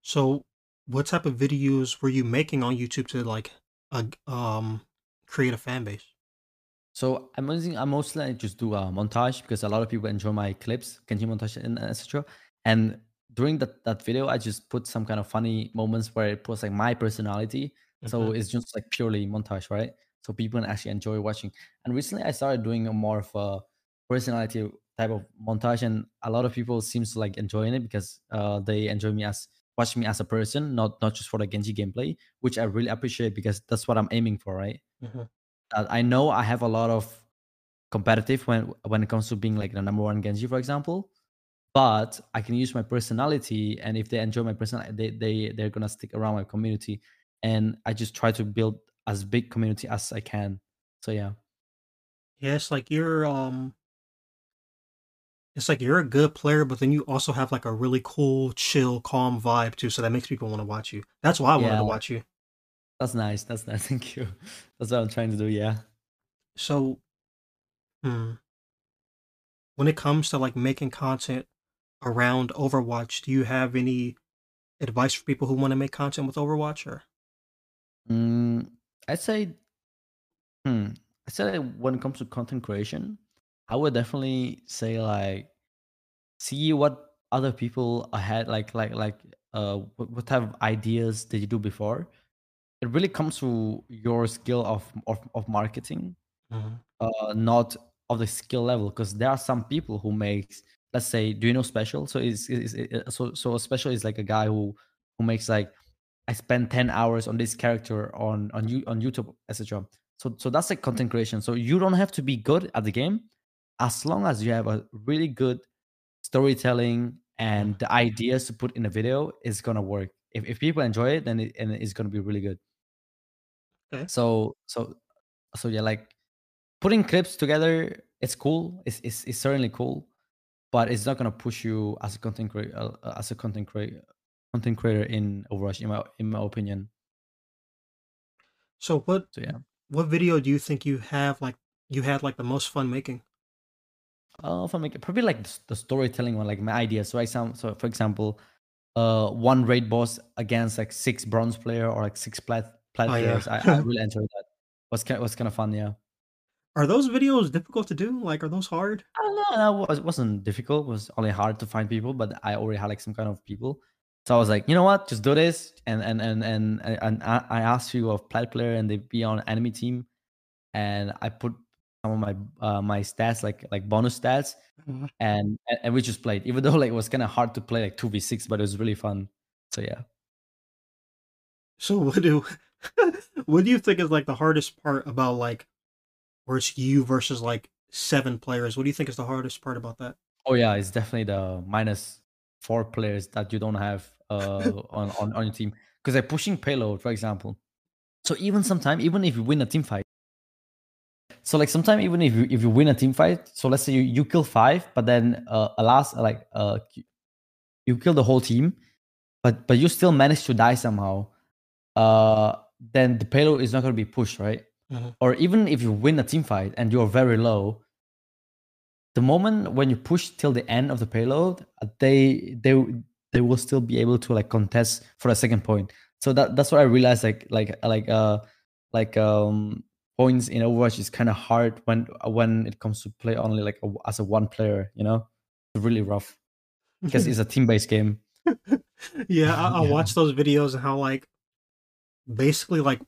So what type of videos were you making on YouTube to like uh, um create a fan base? So I'm using I mostly I just do a montage because a lot of people enjoy my clips, continue montage and etc. And during that that video, I just put some kind of funny moments where it puts like my personality. hmm So it's just like purely montage, right? So people can actually enjoy watching. And recently, I started doing a more of a personality type of montage, and a lot of people seems to like enjoying it because uh, they enjoy me as watch me as a person, not not just for the Genji gameplay, which I really appreciate because that's what I'm aiming for, right? hmm Uh, I know I have a lot of competitive when when it comes to being like the number one Genji, for example. But I can use my personality, and if they enjoy my personality, they they they're gonna stick around my community. And I just try to build as big community as I can. So yeah, Yes, like you're um it's like you're a good player, but then you also have like a really cool, chill, calm vibe too, so that makes people want to watch you. That's why I wanted yeah, to watch you. that's nice. That's nice. Thank you. That's what I'm trying to do. Yeah. So, hmm, when it comes to like making content around Overwatch, do you have any advice for people who want to make content with Overwatch or? Mm, I'd say, hmm, I say like when it comes to content creation, I would definitely say like see what other people had like like like uh what, type of ideas did you do before? It really comes to your skill of of, of marketing Mhm, uh not of the skill level because there are some people who makes let's say do you know special? So is is is- so so a special is like a guy who who makes like i spend 10 hours on this character on on you on youtube etc so so that's like content creation. So you don't have to be good at the game as long as you have a really good storytelling and the ideas to put in a video is gonna work. If if people enjoy it, then it, and it's gonna be really good. Okay. So so so yeah, like putting clips together, it's cool. It's it's, it's certainly cool, but it's not gonna push you as a content creator uh, as a content creator content creator in Overwatch, in my in my opinion. So what So yeah. what video do you think you have like you had like the most fun making? Uh, if I make it probably like the, storytelling one, like my ideas. So I sound so for example, uh, one raid boss against like six bronze player or like six plat Oh plat yeah. players. I, I really enjoyed that. Was kind was kind of fun, yeah. Are those videos difficult to do? Like, are those hard? I don't know. That was, wasn't difficult. It was only hard to find people, but I already had like some kind of people. So I was like, you know what, just do this. And and and and and I I asked you of plat player, and they be on enemy team, and I put some of my uh, my stats like like bonus stats Mhm. and and, and we just played even though like it was kind of hard to play like 2v6 but it was really fun so yeah So what do what do you think is like the hardest part about like where it's you versus like seven players? What do you think is the hardest part about that? oh yeah it's definitely the minus four players that you don't have uh on on, on your team because they're pushing payload for example so even sometimes even if you win a team fight so like sometimes even if you if you win a team fight so let's say you, you kill five but then uh alas like uh you kill the whole team but but you still manage to die somehow uh then the payload is not going to be pushed right Mhm. or even if you win a team fight and you're very low the moment when you push till the end of the payload uh, they they they will still be able to like contest for a second point so that that's what i realized like like like uh like um points in overwatch is kind of hard when when it comes to play only like a, as a one player you know it's really rough because it's a team-based game yeah, I, I Yeah. watch those videos and how like basically like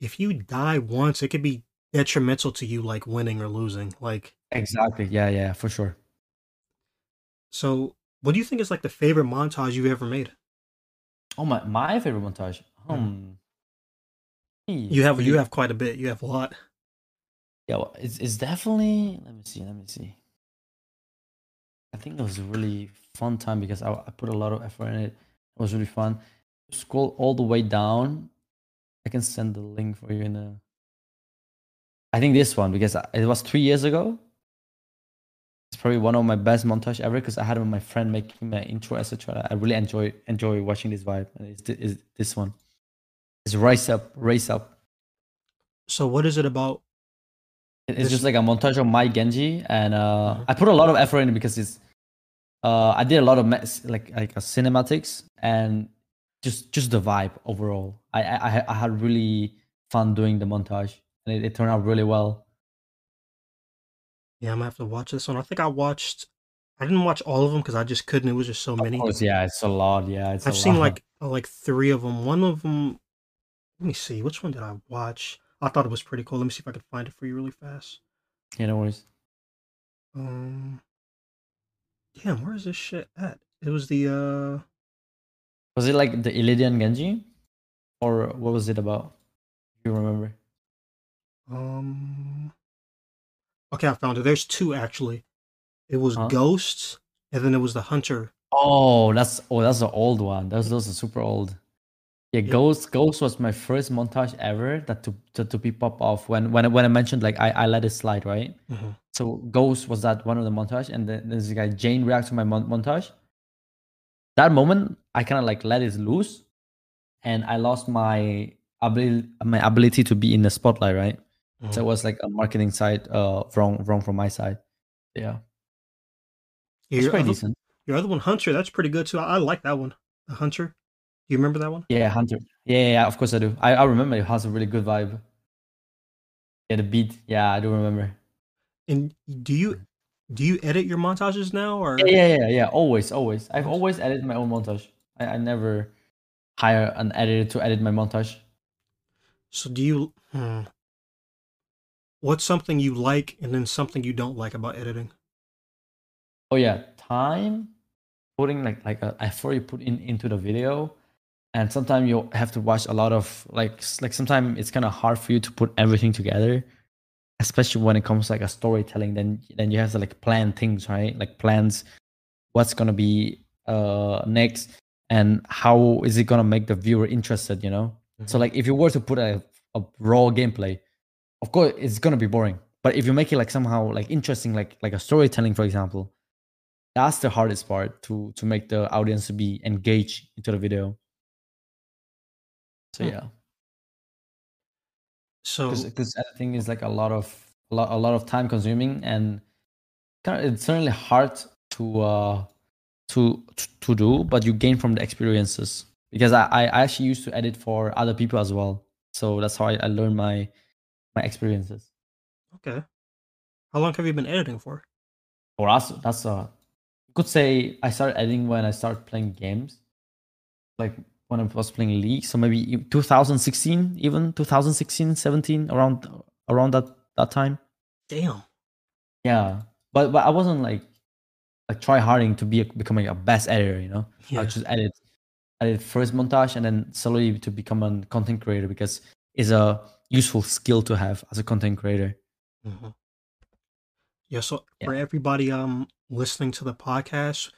if you die once, it could be detrimental to you like winning or losing. Like exactly yeah yeah for sure so what do you think is like the favorite montage you've ever made? oh my my favorite montage Mhm. You have you have quite a bit. You have a lot. Yeah, well, it's it's definitely. Let me see. Let me see. I think it was a really fun time because I, I put a lot of effort in it. It was really fun. Scroll all the way down. I can send the link for you in the. I think this one because it was three years ago. It's probably one of my best montage ever because I had my friend making my intro, etc. I really enjoy enjoy watching this vibe. It's, it's this one. It's Rise Up, Race Up. So what is it about? It- This- It's just like a montage of my Genji, and uh, Mhm. I put a lot of effort in it because it's. Uh, I did a lot of like like a cinematics and just just the vibe overall. I I, I had- really fun doing the montage, and it, it turned out really well. Yeah, I'm gonna have to watch this one. I think I watched. I didn't watch all of them because I just couldn't. It was just so many. Course, yeah, it's a lot. Yeah, it's. I've seen lot. like uh, like three of them. One of them. Let me see. Which one did I watch? I thought it was pretty cool. Let me see if I could find it for you really fast. Yeah, no worries. Um. Damn, where is this shit at? It was the uh. Was it like the Illidian Genji, or what was it about? Do you remember? Um. Okay, I found it. There's two actually. It was Huh? Ghosts, and then it was the Hunter. Oh, that's oh, that's the old one. Those those are super old. Yeah, Yeah. Ghost Ghost was my first montage ever that to to, to be pop off when when I- when I mentioned like I, I let it slide right. Mhm. So Ghost was that one of the montage, and then there's the guy Jane reacts to my mon- montage. That moment, I kind of like let it loose, and I lost my ability my ability to be in the spotlight right. So it Mhm. was like a marketing side uh wrong wrong from my side. Yeah, Yeah, it's your, pretty other, decent. your other one, Hunter, that's pretty good too. I, I like that one. The Hunter. Do you remember that one? Yeah, Hunter. Yeah, yeah, yeah, of course I do. I, I remember it has a really good vibe. Yeah, the beat. Yeah, I do remember. And do you do you edit your montages now or Yeah, yeah, yeah, yeah. Always, always. I've always edited my own montage. I, I never hire an editor to edit my montage. so do you hmm, what's something you like and then something you don't like about editing? Oh yeah, time putting like like a effort you put in into the video, and sometimes you have to watch a lot of like like sometimes it's kind of hard for you to put everything together, especially when it comes to, like a storytelling. Then then you have to like plan things right, like plans what's gonna be uh next and how is it gonna make the viewer interested. You know, so Mhm. like if you were to put a, a raw gameplay, of course it's gonna be boring. But if you make it like somehow like interesting, like like a storytelling, for example, that's the hardest part to to make the audience be engaged into the video. So Hmm. yeah, So because editing is like a lot of a lot, a lot of time consuming and kind of, it's certainly hard to uh to to do, but you gain from the experiences. Because I I actually used to edit for other people as well, so that's how I, I learned my my experiences. okay. How long have you been editing for? For us, that's a you could say I started editing when I started playing games, like when I was playing League. So maybe 2016, even 2016, 17, around around that that time. Damn. Yeah, but but I wasn't like like try harding to be a, becoming a best editor. You know, Yeah. I just edit edit first montage and then slowly to become a content creator because it's a useful skill to have as a content creator. hmm Yeah. So Yeah. for everybody um listening to the podcast,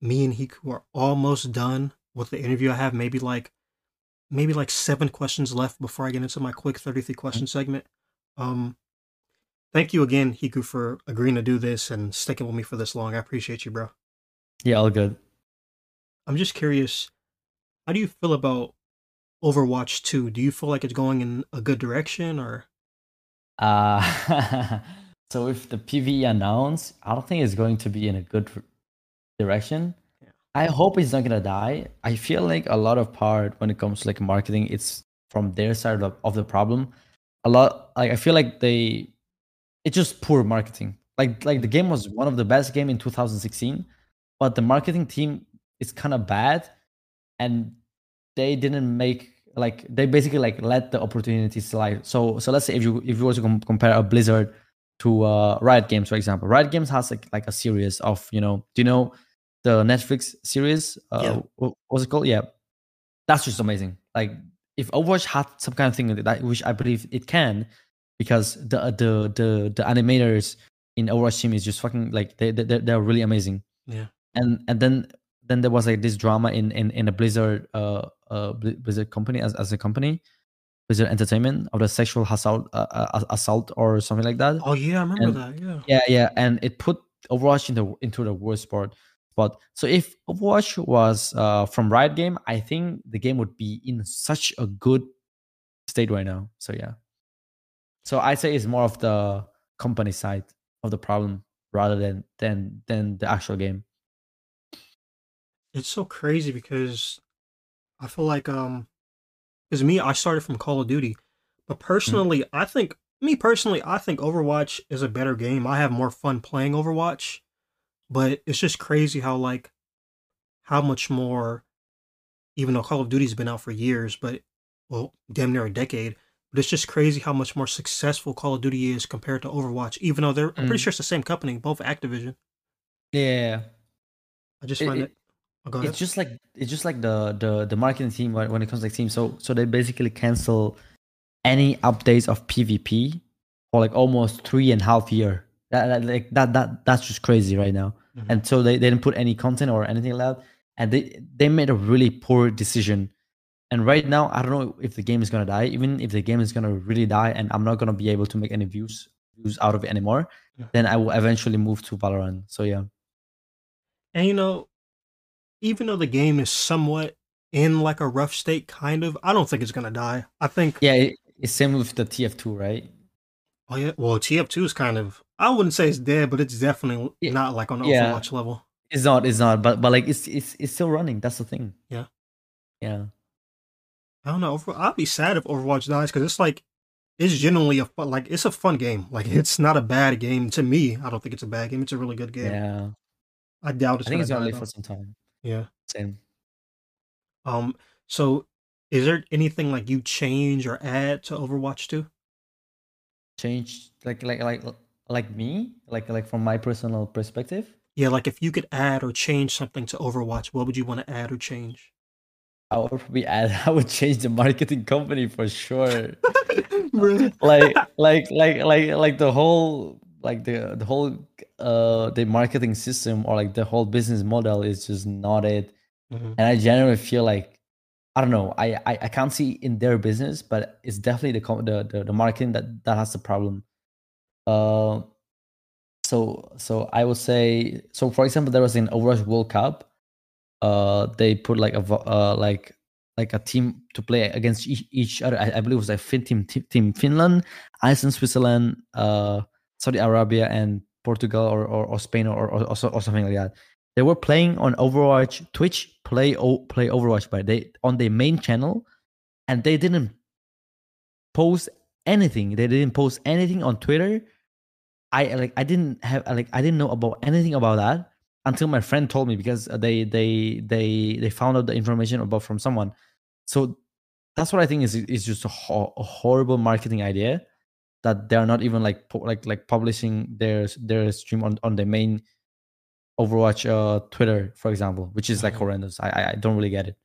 me and Hiku are almost done with the interview. I have maybe like maybe like seven questions left before I get into my quick 33 question segment. Um thank you again, Hiku, for agreeing to do this and sticking with me for this long. I appreciate you, bro. Yeah, all good. I'm just curious, how do you feel about Overwatch 2? Do you feel like it's going in a good direction or Uh, so if the PVE announced, I don't think it's going to be in a good direction. I hope it's not gonna die. I feel like a lot of part when it comes to like marketing, it's from their side of, of the problem. A lot like I feel like they it's just poor marketing. Like like the game was one of the best game in 2016, but the marketing team is kind of bad and they didn't make like they basically like let the opportunity slide. So so let's say if you if you were to com- compare a Blizzard to uh, Riot Games, for example, Riot Games has like like a series of you know do you know the Netflix series? Uh, Yeah. What's it called? Yeah, that's just amazing. Like if Overwatch had some kind of thing like that, which I believe it can, because the the the the animators in Overwatch team is just fucking like they they they're- really amazing yeah. and and then then there was like this drama in in in a Blizzard uh uh Blizzard company as as a company, Blizzard Entertainment of the sexual assault uh, uh, assault or something like that. Oh yeah, I remember And- that. Yeah. Yeah, yeah, and it put Overwatch into into the worst spot. Spot. So if Overwatch was uh from Riot Game, I think the game would be in such a good state right now. So yeah. So I'd say it's more of the company side of the problem rather than than than the actual game. It's so crazy because I feel like um because me, I started from Call of Duty. But personally, I think me personally, I think Overwatch is a better game. I have more fun playing Overwatch. But it's just crazy how like how much more even though Call of Duty's been out for years, but well, damn near a decade. But it's just crazy how much more successful Call of Duty is compared to Overwatch, even though they're I'm pretty Mm. sure it's the same company, both Activision. Yeah. I just find it- it, oh, it's just like it's just like the the the marketing team when, when it comes to like team so so they basically cancel any updates of pvp for like almost three and a half year that like that that that's just crazy right now Mhm. and so they, they didn't put any content or anything that and they they made a really poor decision and right now i don't know if the game is gonna die even if the game is gonna really die and i'm not gonna be able to make any views views out of it anymore Yeah. then i will eventually move to valorant so yeah And you know, even though the game is somewhat in like a rough state, kind of, I don't think it's gonna die. I think, yeah it, it's same with the tf2 right oh yeah, well, TF2 is kind of, I wouldn't say it's dead, but it's definitely Yeah, not like on yeah. Overwatch level. It's not. It's not. But but like it's it's it's still running. That's the thing. Yeah. Yeah. I don't know. I'd be sad if Overwatch dies because it's like, it's genuinely a fun, like it's a fun game. Like it's not a bad game to me. I don't think it's a bad game. It's a really good game. Yeah. I doubt I it's think gonna it's gonna live for some time. Yeah. Same. Um. So, is there anything like you change or add to Overwatch 2? Change like like like like me like like from my personal perspective. Yeah, like if you could add or change something to Overwatch, what would you want to add or change? I would probably add. I would change the marketing company for sure. Really? like like like like like the whole like the the whole uh the marketing system or like the whole business model is just not it. Mhm. and I generally feel like I don't know. I, I I can't see in their business, but it's definitely the the the, the marketing that that has the problem. Uh, so so I would say so. For example, there was an Overwatch World Cup. Uh, they put like a uh like like a team to play against each, other. I, I believe it was like fin- team team Finland, Iceland, Switzerland, uh, Saudi Arabia, and Portugal or or, or Spain or, or or something like that they were playing on Overwatch Twitch play o- play Overwatch by they on their main channel and they didn't post anything they didn't post anything on Twitter I like I didn't have like I didn't know about anything about that until my friend told me because they they they they found out the information about from someone so that's what I think is is just a, ho- a horrible marketing idea that they are not even like pu- like like publishing their their stream on on their main Overwatch uh, Twitter, for example, which is like Mhm. horrendous. I, I I don't really get it.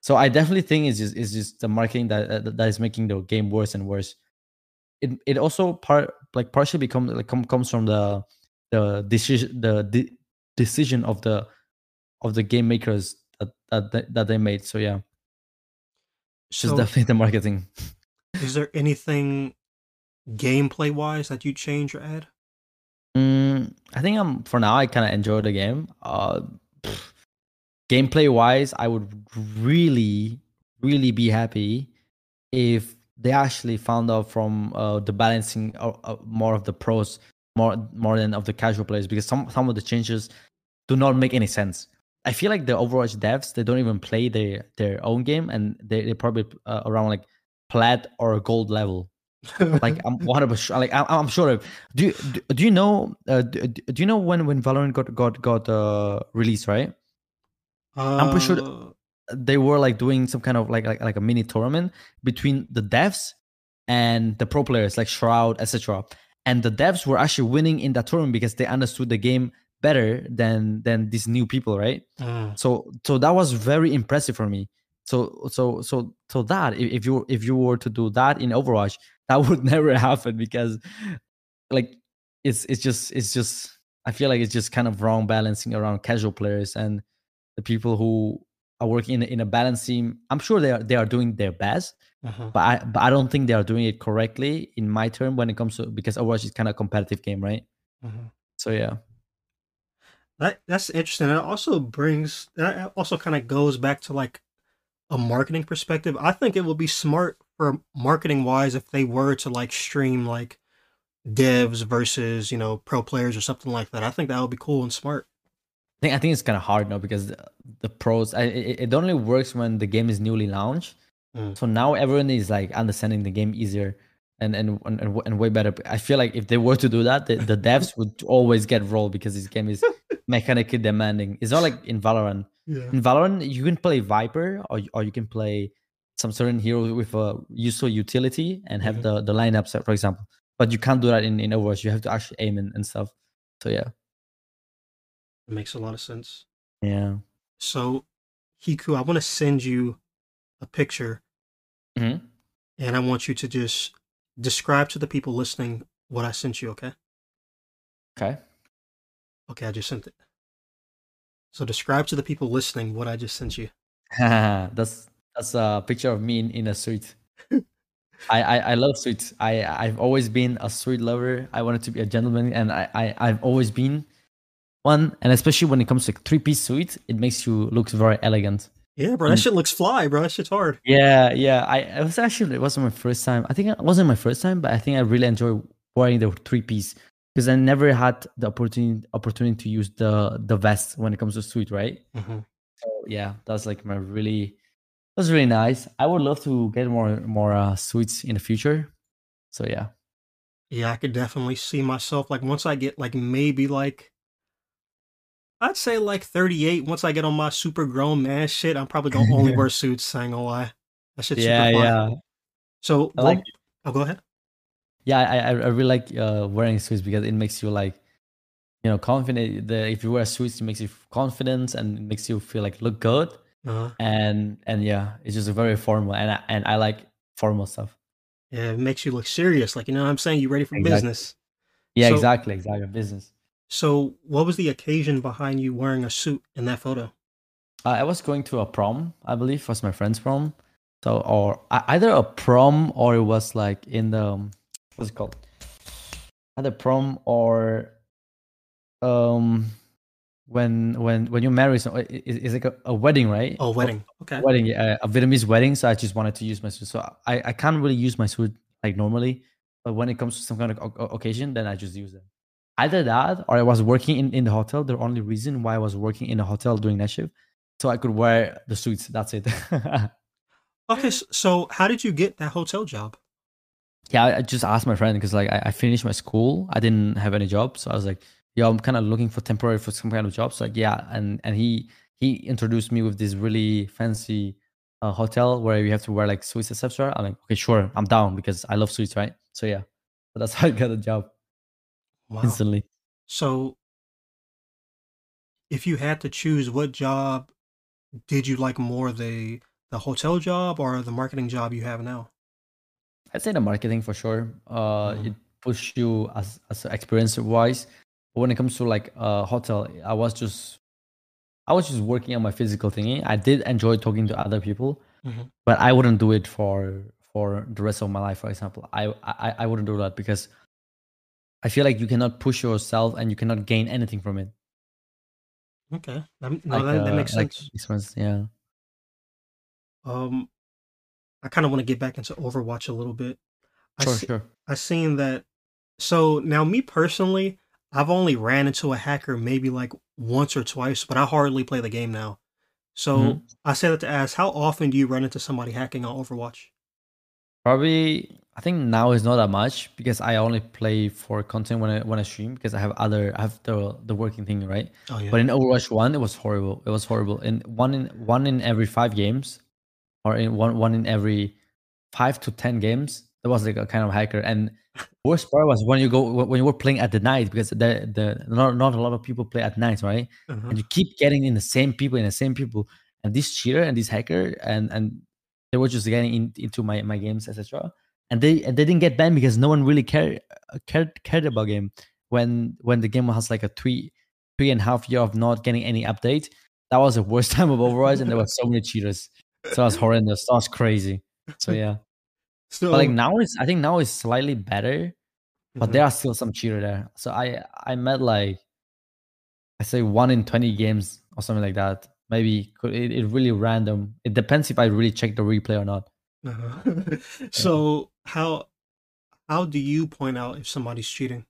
So I definitely think it's just it's just the marketing that uh, that is making the game worse and worse. It it also part like partially becomes like come, comes from the the decision the de- decision of the of the game makers that that they, that they made. So yeah, it's just So, definitely the marketing. is there anything gameplay wise that you change or add? Mm, I think I'm for now. I kind of enjoy the game. Uh, pff, gameplay wise, I would really, really be happy if they actually found out from uh, the balancing more of the pros more more than of the casual players because some some of the changes do not make any sense. I feel like the Overwatch devs they don't even play their their own game and they they probably uh, around like plat or gold level like I'm 100 percent like I'm, I'm sure. Of, do you do, do you know uh, do, do you know when when Valorant got got got uh, released right? I'm pretty sure Uh, They were like doing some kind of like like like a mini tournament between the devs and the pro players like Shroud etc. And the devs were actually winning in that tournament because they understood the game better than than these new people, right? mm, so so that was very impressive for me so so so so that if, if you if you were to do that in overwatch that would never happen because like it's it's just it's just i feel like it's just kind of wrong balancing around casual players and the people who are working in, a- in a balance team i'm sure they are they are doing their best mhm. but i but i don't think they are doing it correctly in my term when it comes to because overwatch is kind of a competitive game right Mhm. so yeah That that's interesting. It also brings that also kind of goes back to like a marketing perspective. I think it would be smart for marketing wise if they were to like stream like devs versus you know pro players or something like that. I think that would be cool and smart. I think I think it's kind of hard now because the, the pros. I, it, it only works when the game is newly launched. Mm. So now everyone is like understanding the game easier and and and, and, way better. I feel like if they were to do that, the, the devs would always get rolled because this game is mechanically demanding. It's not like in Valorant. Yeah. In Valorant, you can play Viper or or you can play some certain hero with a useful utility and have Mhm. the the lineups, for example. But you can't do that in in Overwatch. You have to actually aim and, and stuff. So yeah, It makes a lot of sense. yeah. So, Hiku, I want to send you a picture hmm and I want you to just describe to the people listening what I sent you, okay? Okay. Okay, I just sent it. So describe to the people listening what I just sent you. that's that's a picture of me in, in a suit. I, I I love suits. I I've always been a suit lover. I wanted to be a gentleman, and I, I I've always been one. And especially when it comes to three piece suit, it makes you look very elegant. Yeah, bro, that Mm. shit looks fly, bro. That shit's hard. Yeah, yeah. I it was actually it wasn't my first time. I think it wasn't my first time, but I think I really enjoy wearing the three piece because I never had the opportunity opportunity to use the the vest when it comes to suit, right? hmm So yeah, that's like my really that's really nice. I would love to get more more uh, suits in the future. So yeah, Yeah, I could definitely see myself like once I get like maybe like I'd say like 38. Once I get on my super grown man shit, I'm probably gonna only wear suits. I ain't gonna lie. That shit's yeah, super fly. yeah, So I like oh, go ahead. yeah. I I, really like uh, wearing suits because it makes you like you know confident. The if you wear suits, it makes you confident and it makes you feel like look good. Uh, And and yeah, it's just very formal, and I, and I like formal stuff. yeah, it makes you look serious. Like you know what I'm saying? You ready for Exactly. business. Yeah, So- exactly, exactly. Business. So what was the occasion behind you wearing a suit in that photo? Uh, I was going to a prom, I believe, was my friend's prom. So, or either a prom or it was like in the um, what's it called? Either prom or um when when when you marry someone, it- it- it's like a, a wedding, right? Oh, wedding. Okay. wedding, yeah, a Vietnamese wedding. So I just wanted to use my suit. So I I can't really use my suit like normally, but when it comes to some kind of occasion, then I just use it. Either that, or I was working in, in the hotel. The only reason why I was working in a hotel doing night shift, so I could wear the suits. That's it. Okay, so how did you get that hotel job? yeah, I, just asked my friend because like I, I finished my school. I didn't have any job, so I was like, "Yo, I'm kind of looking for temporary for some kind of job." So like, yeah, and and he he introduced me with this really fancy uh, hotel where you have to wear like suits, etc. I'm like, okay, sure, I'm down because I love suits, right? So yeah, So that's how I got a job Wow. instantly. So, if you had to choose, what job did you like more the the hotel job or the marketing job you have now? I'd say the marketing for sure. Uh, Mhm. it push you as as experience wise. But when it comes to like uh hotel, I was just I was just working on my physical thingy. I did enjoy talking to other people, Mhm. but I wouldn't do it for for the rest of my life. For example, I I, I wouldn't do that because I feel like you cannot push yourself and you cannot gain anything from it. Okay, that, no, Like that, that uh makes like sense. yeah. Um, I kind of want to get back into Overwatch a little bit. I Sure, see, sure. I seen that. So now, me personally, I've only ran into a hacker maybe like once or twice, but I hardly play the game now. So Mhm. I say that to ask, how often do you run into somebody hacking on Overwatch? Probably, I think now is not that much because I only play for content when I when I stream because I have other I have the the working thing right. Oh yeah. But in Overwatch One, it was horrible. It was horrible. In one in one in every five games, or in one one in every five to ten games, there was like a kind of hacker. And worst part was when you go when you were playing at the night because the the not not a lot of people play at night, right? Uh-huh. and you keep getting in the same people in the same people and this cheater and this hacker and and they were just getting in, into my my games etc and they and they didn't get banned because no one really cared uh, cared cared about game when when the game has like a three three and a half year of not getting any update that was the worst time of overwatch and there were so many cheaters so that was horrendous that was crazy so yeah So but like now it's i think now it's slightly better but Mhm. there are still some cheater there so i i met like I say one in 20 games or something like that. Maybe could it, it really random. It depends if I really check the replay or not. Uh-huh. so how how do you point out if somebody's cheating?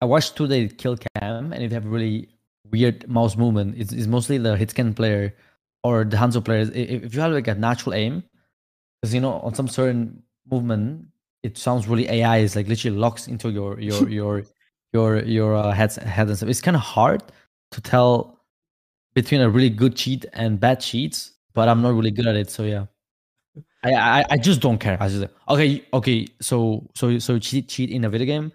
I watched today kill cam and it have really weird mouse movement. It's, it's mostly the hitscan player or the Hanzo players. If, if you have like a natural aim, because you know on some certain movement, it sounds really AI. It's like literally locks into your your your your your uh, head head and stuff. It's kind of hard to tell between a really good cheat and bad cheats, but I'm not really good at it. So yeah. I, I I just don't care. I just okay, okay. So so so cheat cheat in a video game.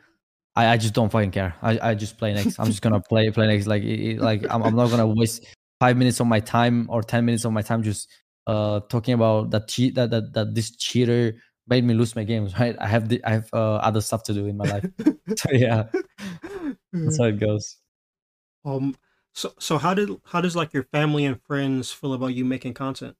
I, I just don't fucking care. I, I just play next. I'm just gonna play play next. Like it, like I'm, I'm not gonna waste five minutes of my time or ten minutes of my time just uh talking about that cheat that that, that this cheater made me lose my games. Right? I have the I have uh, other stuff to do in my life. So yeah, that's how it goes. um so so how did how does like your family and friends feel about you making content?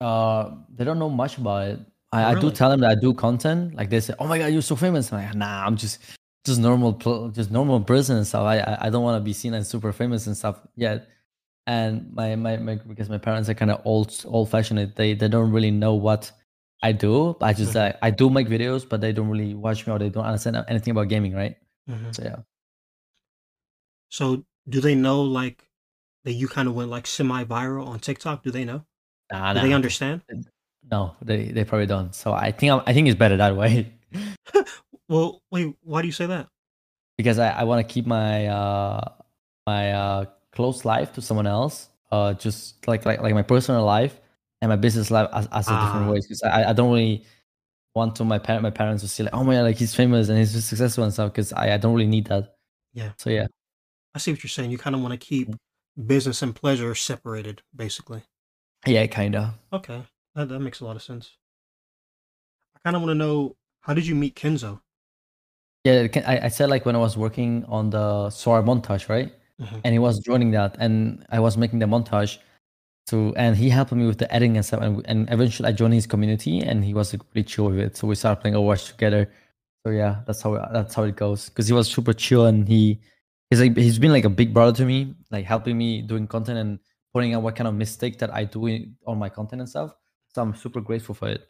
Uh, they don't know much about it. I, I do tell them that I do content. Like they say, "Oh my god, you're so famous." I'm like, nah, I'm just just normal, just normal person and stuff. I I, don't want to be seen as super famous and stuff yet. And my my, my because my parents are kind of old old fashioned. They they don't really know what I do. I just uh, I do make videos, but they don't really watch me or they don't understand anything about gaming, right? Mhm. So yeah. So do they know like that you kind of went like semi viral on TikTok? Do they know? Nah, Do they understand? No, they they probably don't. So I think I'm, I think it's better that way. Well, wait, why do you say that? because I, I want to keep my uh my uh close life to someone else uh just like like like my personal life and my business life as, as a different Ah. ways because I, I don't really want to my parent my parents to see like oh my god like he's famous and he's successful and stuff because I, I don't really need that Yeah. so yeah I see what you're saying. You kind of want to keep business and pleasure separated, basically. Yeah kind of Okay, that, that makes a lot of sense. I kind of want to know how did you meet Kenzo? yeah I, I said like when I was working on the SOAR montage right Mhm. and he was joining that and I was making the montage to and he helped me with the editing and stuff and, and eventually I joined his community and he was like, really chill with it so we started playing Overwatch together so yeah that's how that's how it goes because he was super chill and he he's like he's been like a big brother to me like helping me doing content and pointing out what kind of mistake that I do in, on my content and stuff so I'm super grateful for it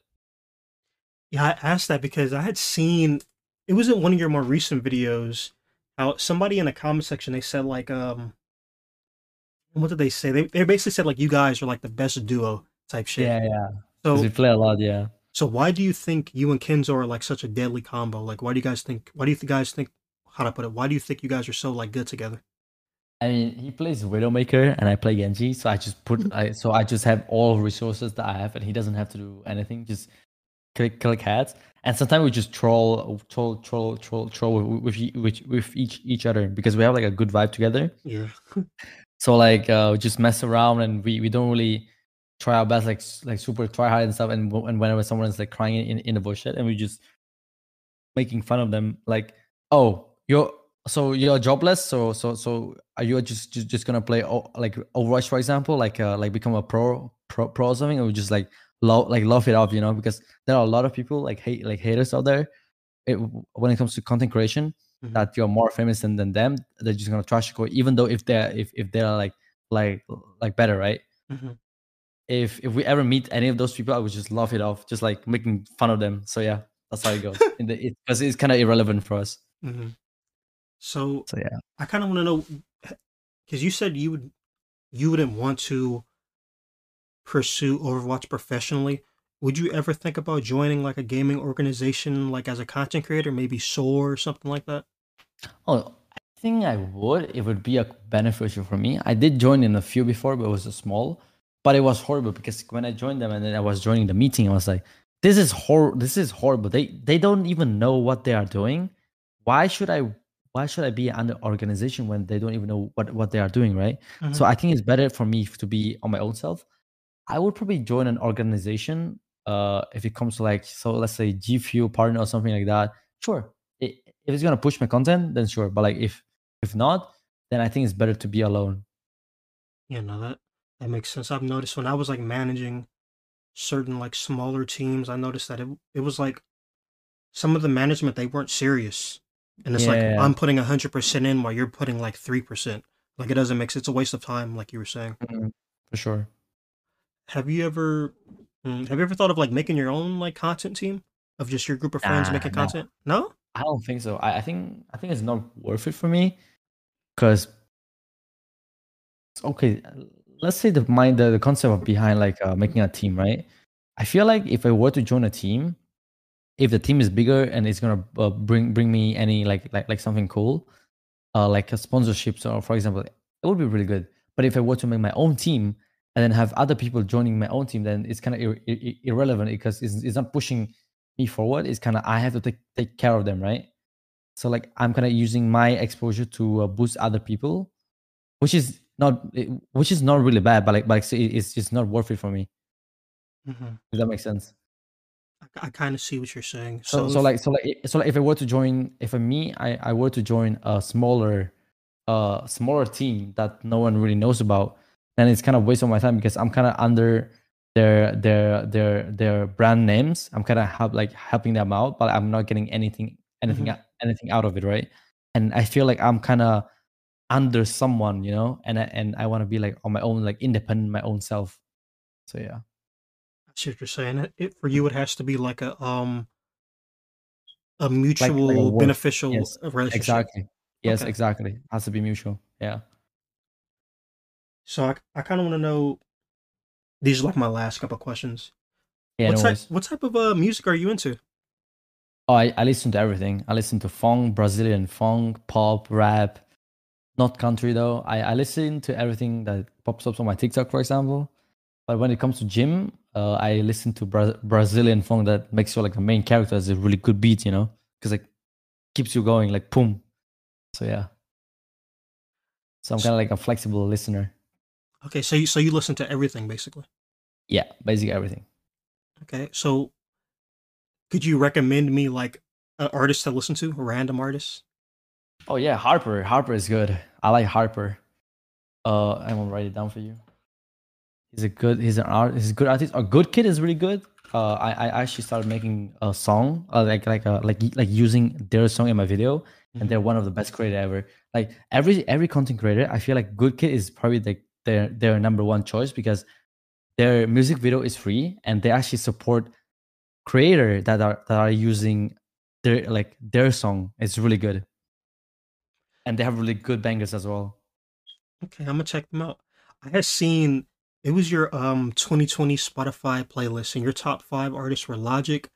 Yeah, I asked that because I had seen it was in one of your more recent videos how somebody in the comment section they said like um what did they say? They they basically said like you guys are like the best duo type shit. yeah yeah. So we play a lot yeah so why do you think you and Kenzo are like such a deadly combo? Like why do you guys think why do you guys think how to put it? Why do you think you guys are so like good together? I mean, he plays Widowmaker and I play Genji, so I just put I so I just have all resources that I have, and he doesn't have to do anything. Just click click heads, and sometimes we just troll, troll, troll, troll, troll with with, with each each other because we have like a good vibe together. Yeah. so like uh, we just mess around and we we don't really try our best like like super try hard and stuff. And and whenever someone's like crying in in the bullshit, and we just making fun of them, like, oh, you're so you're jobless so so so are you just just, just gonna play like overwatch for example? Like uh like become a pro pro pro or something or just like love like love it up you know? Because there are a lot of people like hate like haters out there. It, when it comes to content creation mm-hmm. that you're more famous than, than them they're just gonna trash you even though if they're if, if they're like like like better right? Mm-hmm. if if we ever meet any of those people i would just laugh it off just like making fun of them. So yeah that's how it goes. Because it, it's kind of irrelevant for us. Mm-hmm. So, so yeah, I kind of want to know because you said you would you wouldn't want to pursue Overwatch professionally. Would you ever think about joining like a gaming organization, like as a content creator, maybe SOAR or something like that? Oh, I think I would. It would be a beneficial for me. I did join in a few before, but it was a small. But it was horrible because when I joined them and then I was joining the meeting, I was like, "This is hor. This is horrible. They they don't even know what they are doing. Why should I why should I be under organization when they don't even know what, what they are doing, right? Mm-hmm. So I think it's better for me to be on my own self. I would probably join an organization uh, if it comes to like, so let's say G Fuel partner or something like that. Sure, it, if it's gonna push my content, then sure. But like if if not, then I think it's better to be alone. Yeah, no, that that makes sense. I've noticed when I was like managing certain like smaller teams, I noticed that it it was like some of the management they weren't serious and it's yeah. like I'm putting hundred percent in while you're putting like three percent. Like it doesn't make sense. It's a waste of time, like you were saying. Mm-hmm. For sure. Have you ever mm, have you ever thought of like making your own like content team of just your group of friends nah, making content? No, I don't think so. I, I think I think it's not worth it for me because okay, let's say the mind the, the concept of behind like uh, making a team, right? I feel like if I were to join a team, if the team is bigger and it's gonna uh, bring bring me any like like like something cool, uh, like a sponsorship, so for example, it would be really good. But if I were to make my own team and then have other people joining my own team, then it's kind of ir- ir- irrelevant because it's, it's not pushing me forward. It's kind of I have to take take care of them, right? So like I'm kind of using my exposure to uh, boost other people, which is not which is not really bad, but like but it's it's not worth it for me. Mm-hmm. Does that make sense? I, kind of see what you're saying. So, so, so like, so like, so like, if I were to join, if me, I, I were to join a smaller, uh, smaller team that no one really knows about, then it's kind of waste of my time because I'm kind of under their their their their brand names. I'm kind of help like helping them out, but I'm not getting anything anything mm-hmm. anything out of it, right? And I feel like I'm kind of under someone, you know, and I, and I want to be like on my own, like independent, my own self. So yeah see what you're saying. It, it, for you, it has to be like a um a mutual like, like a beneficial yes, relationship. Exactly. Yes, okay. exactly. Has to be mutual. Yeah. So I, I kind of want to know. These are like my last couple questions. Yeah. What no type What type of uh, music are you into? Oh, I, I listen to everything. I listen to funk, Brazilian funk, pop, rap. Not country though. I, I listen to everything that pops up on my TikTok, for example. But when it comes to gym, uh, I listen to Bra- Brazilian funk that makes you like the main character has a really good beat, you know, because like keeps you going, like boom. So yeah. So I'm kind of like a flexible listener. Okay, so you so you listen to everything basically. Yeah, basically everything. Okay, so could you recommend me like an artist to listen to, a random artist? Oh yeah, Harper. Harper is good. I like Harper. Uh, I'm gonna write it down for you. He's a good. He's an art. He's a good artist. A good kid is really good. Uh, I I actually started making a song, uh, like like uh, like like using their song in my video, mm-hmm. and they're one of the best creator ever. Like every every content creator, I feel like Good Kid is probably like their their number one choice because their music video is free and they actually support creator that are that are using their like their song. It's really good, and they have really good bangers as well. Okay, I'm gonna check them out. I have seen it was your um 2020 Spotify playlist, and your top five artists were Logic,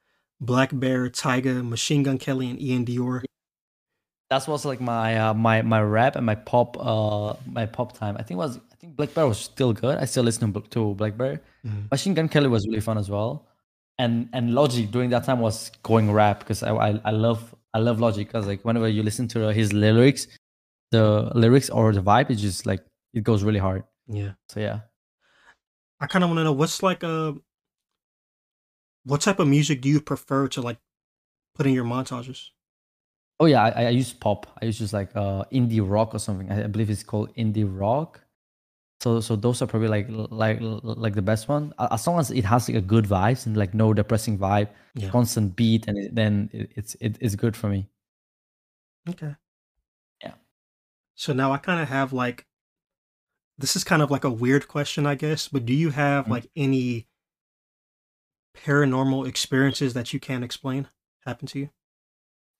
blackbear, Tyga, Machine Gun Kelly, and Iann Dior. That was like my uh, my my rap and my pop uh my pop time. I think was I think blackbear was still good. I still listen to blackbear. Mm-hmm. Machine Gun Kelly was really fun as well. and and Logic during that time was going rap because I, I I love I love Logic because like whenever you listen to his lyrics, the lyrics or the vibe is just like it goes really hard. Yeah. So yeah. I kind of want to know what's like a what type of music do you prefer to like put in your montages? Oh yeah, I, I use pop. I use just like uh indie rock or something. I, I believe it's called indie rock. So so those are probably like like like the best one. As long as it has like a good vibes and like no depressing vibe, Yeah. constant beat, and it, then it, it's it, it's good for me. Okay. Yeah. So now I kind of have like this is kind of like a weird question, I guess, but do you have Mhm. like any paranormal experiences that you can't explain happen to you?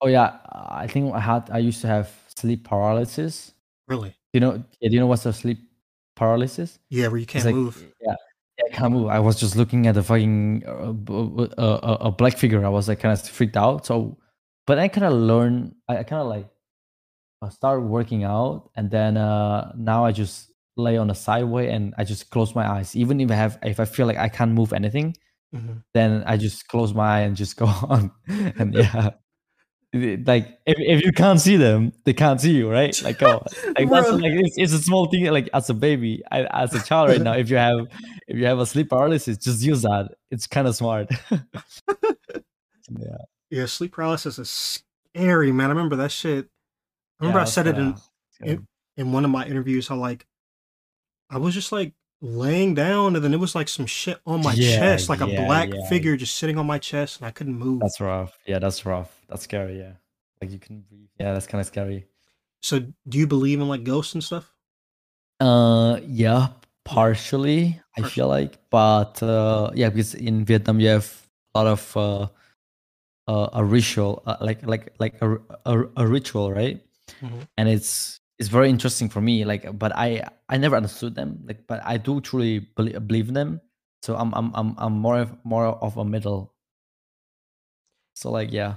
Oh yeah, I think I had I used to have sleep paralysis. Really? Do You know, yeah, do you know what's a sleep paralysis? Yeah, where you can't like move. yeah, yeah, I can't move. I was just looking at the fucking uh, uh, uh, a black figure. I was like kind of freaked out. So, but I kind of learned. I, I kind of like started working out, and then uh now I just lay on the sideway and I just close my eyes. Even if I have, if I feel like I can't move anything, hmm then I just close my eye and just go on. and yeah, like if, if you can't see them, they can't see you, right? Like oh, like that's like it's, it's a small thing. Like as a baby, I, as a child right now, if you have if you have a sleep paralysis, just use that. It's kind of smart. yeah, Yeah, sleep paralysis is scary, man. I remember that shit. I remember yeah, I said it in, in in one of my interviews how like I was just like laying down and then it was like some shit on my Yeah, chest, like a black yeah. figure just sitting on my chest and I couldn't move. that's rough. Yeah, that's rough. That's scary. Yeah, like you can breathe. Yeah, that's kind of scary. So do you believe in like ghosts and stuff? Uh, yeah, partially. I Partially. feel like, but uh, yeah, because in Vietnam you have a lot of uh, uh a ritual, uh, like like like a, a a ritual, right? Mhm. And it's it's very interesting for me. Like, but I I never understood them. Like, but I do truly belie- believe them. So I'm I'm I'm I'm more of more of a middle. So like yeah,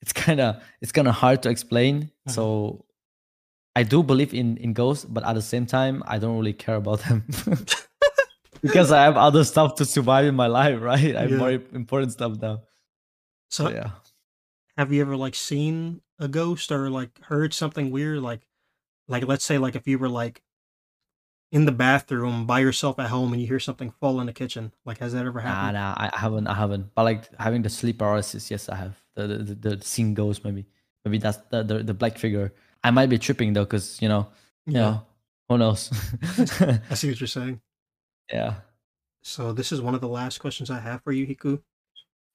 it's kind of it's kind of hard to explain. Mhm. So I do believe in in ghosts, but at the same time, I don't really care about them because I have other stuff to survive in my life, right? I have Yeah. more important stuff now. So So yeah. have you ever like seen a ghost or like heard something weird like like let's say like if you were like in the bathroom by yourself at home and you hear something fall in the kitchen like has that ever happened nah, I I haven't, I haven't. But like having the sleep paralysis, yes, I have. The the the, the scene goes maybe, maybe that's the, the the black figure. I might be tripping though, because you know, you know, who knows? i see what you're saying yeah. so this is one of the last questions i have for you hiku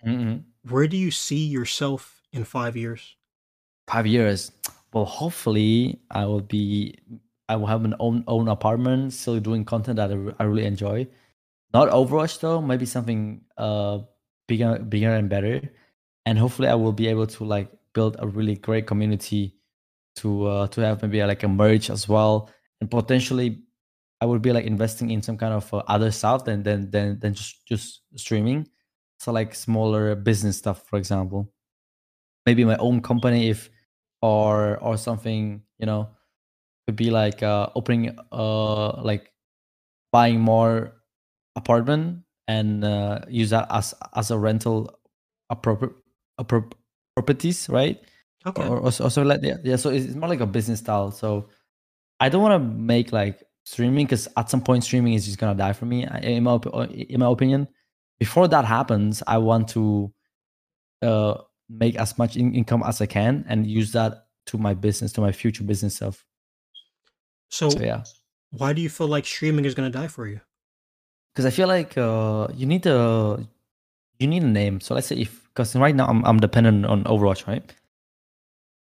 Mhm. where do you see yourself in five years Five years. Well, hopefully, I will be. I will have an own own apartment, still doing content that I, I really enjoy. Not Overwatch though. Maybe something uh bigger, bigger and better. And hopefully, I will be able to like build a really great community to uh to have maybe like a merge as well, and potentially, I would be like investing in some kind of uh, other stuff than than than than just just streaming. So like smaller business stuff, for example. Maybe my own company if or or something you know could be like uh opening uh like buying more apartment and uh use that as as a rental appropriate appro- properties right? Okay. Or also, also like yeah, yeah so it's more like a business style. So i don't want to make like streaming because at some point streaming is just gonna die for me in my, in my opinion. Before that happens i want to uh make as much in- income as i can and use that to my business to my future business stuff so so yeah why do you feel like streaming is going to die for you because I feel like uh, you need a you need a name. So let's say if because right now I'm I'm dependent on Overwatch, right?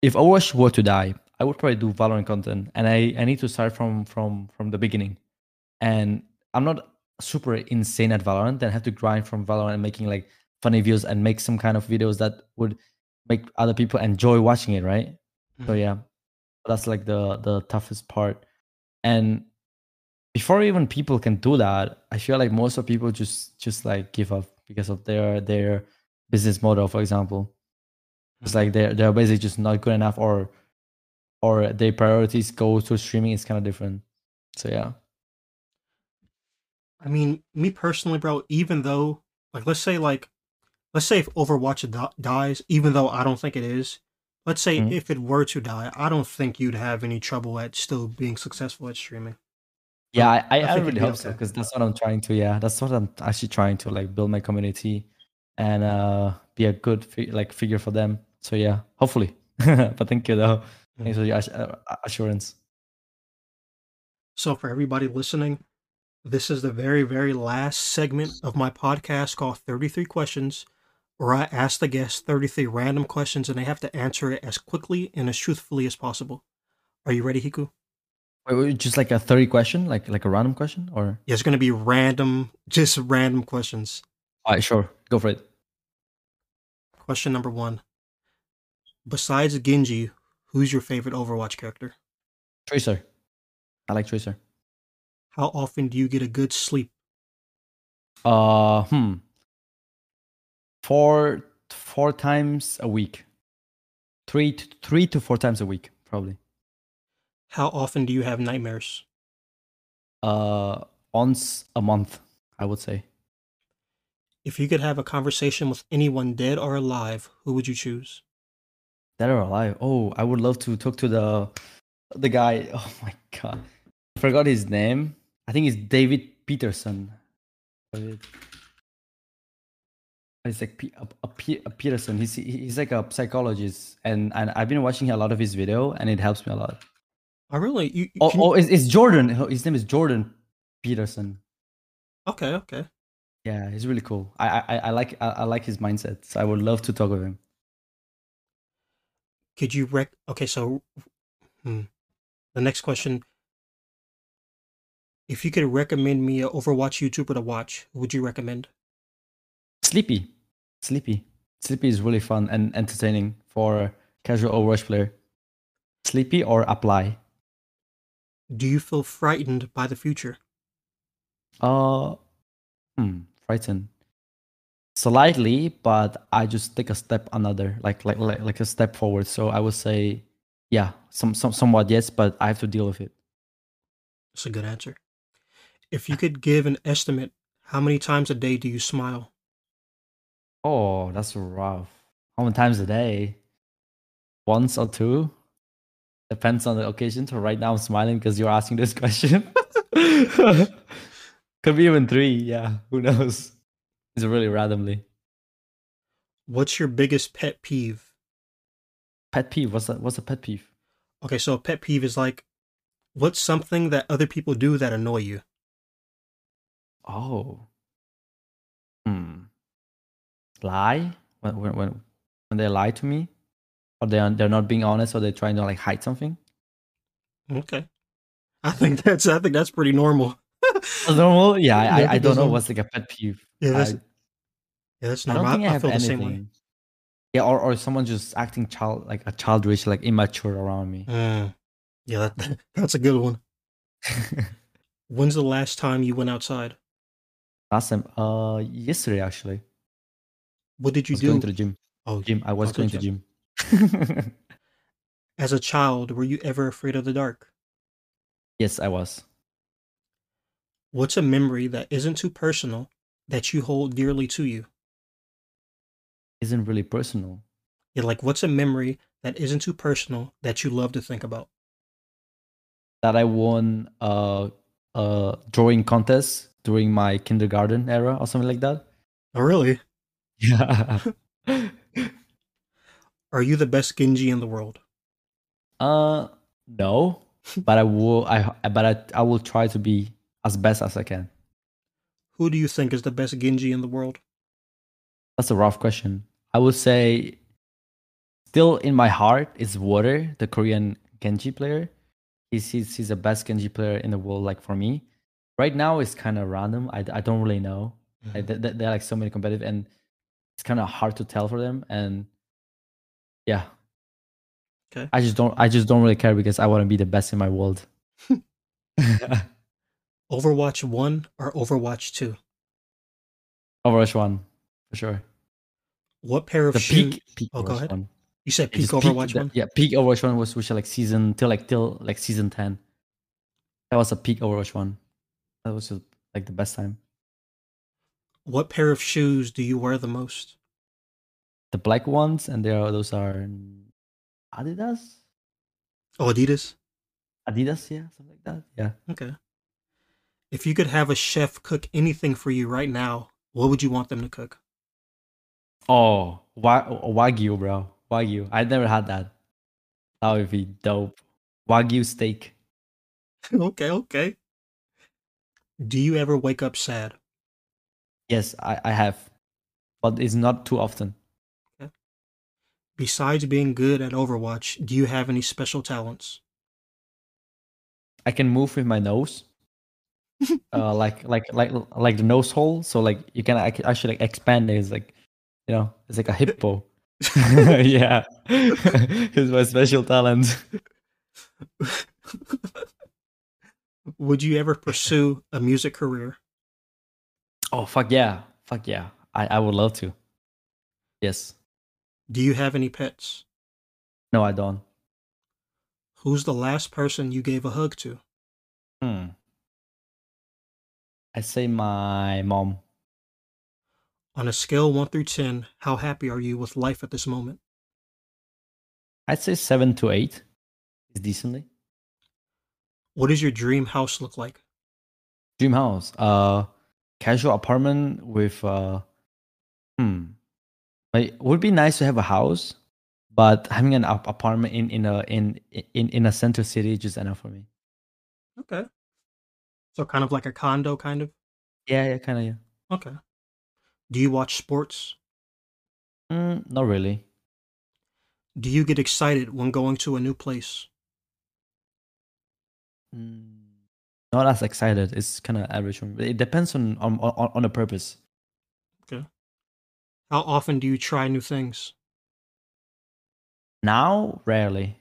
If Overwatch were to die, I would probably do Valorant content, and I I need to start from from from the beginning. And I'm not super insane at Valorant, then have to grind from Valorant and making like funny videos and make some kind of videos that would make other people enjoy watching it, right? So Mhm. yeah, that's like the the toughest part. And before even people can do that, I feel like most of people just just like give up because of their their business model, for example. It's like they're they're basically just not good enough, or or their priorities go to streaming is kind of different. So yeah, I mean, me personally, bro, even though, like, let's say, like, let's say if Overwatch di- dies, even though I don't think it is, let's say Mhm. if it were to die, I don't think you'd have any trouble at still being successful at streaming. Yeah, I, I, I I, really hope so because that's what I'm trying to. Yeah, that's what I'm actually trying to like build my community and uh be a good like figure for them. So yeah, hopefully. but thank you though. Thanks for your uh, assurance. So, for everybody listening, this is the very, very last segment of my podcast called 33 Questions, where I ask the guests 33 random questions and they have to answer it as quickly and as truthfully as possible. Are you ready, Hiku? Wait, wait, just like a thirty question, like like a random question, or Yeah, it's going to be random, just random questions. all right, sure, go for it. Question number one Besides Genji, who's your favorite Overwatch character? Tracer, I like Tracer. How often do you get a good sleep? Uh, hmm, four four times a week, three to, three to four times a week, probably. How often do you have nightmares? Uh, once a month, I would say. If you could have a conversation with anyone dead or alive, who would you choose? Dead or alive? Oh, I would love to talk to the the guy. Oh my god, I forgot his name. I think it's David Peterson. David- It's like P- a, a, P- a Peterson. He's he's like a psychologist, and and I've been watching a lot of his video, and it helps me a lot. I really, you, you- Oh, you- oh it's, it's Jordan. His name is Jordan Peterson. okay, okay. Yeah, he's really cool. I I, I like I, I like his mindset. So I would love to talk with him. Could you rec? Okay, so hmm. the next question: If you could recommend me an Overwatch YouTuber to watch, would you recommend? Sleepy. Sleepy. Sleepy is really fun and entertaining for a casual Overwatch player. Sleepy or apply? Do you feel frightened by the future? Uh hmm, frightened. Slightly, but I just take a step another, like like like, like a step forward. So I would say yeah, some, some somewhat yes, but I have to deal with it. That's a good answer. If you could give an estimate, how many times a day do you smile? Oh, that's rough. How many times a day? Once or two? Depends on the occasion. So right now I'm smiling because you're asking this question. Could be even three. Yeah, who knows? It's really randomly. What's your biggest pet peeve? Pet peeve. What's that? What's a pet peeve? Okay, so a pet peeve is like, what's something that other people do that annoy you? Oh. Hmm. Lie when when when they lie to me, or they are they're not being honest, or they're trying to like hide something. Okay, I think that's I think that's pretty normal. Normal. Yeah, I, Yeah, I I, I don't know normal. what's like a pet peeve. Yeah, that's I- yeah, that's I normal. don't think I, have the anything. same way. Yeah, or, or someone just acting child like a childish, like immature around me. Mm. Yeah, that, that's a good one. When's the last time you went outside? Last time, uh, yesterday actually, What did you do? going to the gym. oh, Gym. I was Oh, to going the to gym. As a child, were you ever afraid of the dark? yes, I was. What's a memory that isn't too personal that you hold dearly to you? Isn't really personal. Yeah, like what's a memory that isn't too personal that you love to think about? That I won a a drawing contest during my kindergarten era or something like that. Oh, really? Yeah. Are you the best Genji in the world? uh, no, but I will. I but I I will try to be as best as I can. Who do you think is the best Genji in the world? That's a rough question. I would say, still in my heart is Water, the Korean Genji player. He's he's, he's the best Genji player in the world. Like for me, right now it's kind of random. I, I don't really know. Like, th- th- there are like so many competitive, and it's kind of hard to tell for them. And yeah, Okay. I just don't I just don't really care because I want to be the best in my world. Overwatch 1 or Overwatch 2? Overwatch one for sure. What pair of The shoes? peak peak Oh, go ahead. one. You said peak Overwatch the- 1? Yeah, peak Overwatch one was which like season till like till like season ten. That was a peak Overwatch one. That was just like the best time. What pair of shoes do you wear the most? the black ones, and there are those are Adidas. Oh, Adidas. Adidas, yeah, something like that. Yeah. Okay. If you could have a chef cook anything for you right now, what would you want them to cook? Oh, wa- wagyu, bro. Wagyu. I never had that. That would be dope. Wagyu steak. okay, okay. Do you ever wake up sad? Yes, I, I have, but it's not too often. Okay. Besides being good at Overwatch, do you have any special talents? I can move with my nose. uh, like like like like the nose hole. So like you can actually like expand it. It's like you know, it's like a hippo. yeah, it's my special talent. Would you ever pursue a music career? Oh fuck yeah, fuck yeah! I I would love to. Yes. Do you have any pets? No, I don't. Who's the last person you gave a hug to? Hmm. I say my mom. On a scale 1 through 10, how happy are you with life at this moment? I'd say 7 to 8 is decently. What does your dream house look like? Dream house. Uh casual apartment with uh hmm. It would be nice to have a house, but having an apartment in in a in in in a center city is just enough for me. Okay. So kind of like a condo kind of? Yeah, yeah, kind of yeah. Okay. Do you watch sports? Mm, not really. Do you get excited when going to a new place? Mm, not as excited. It's kind of average. It depends on on on, the purpose. Okay. How often do you try new things? Now, rarely.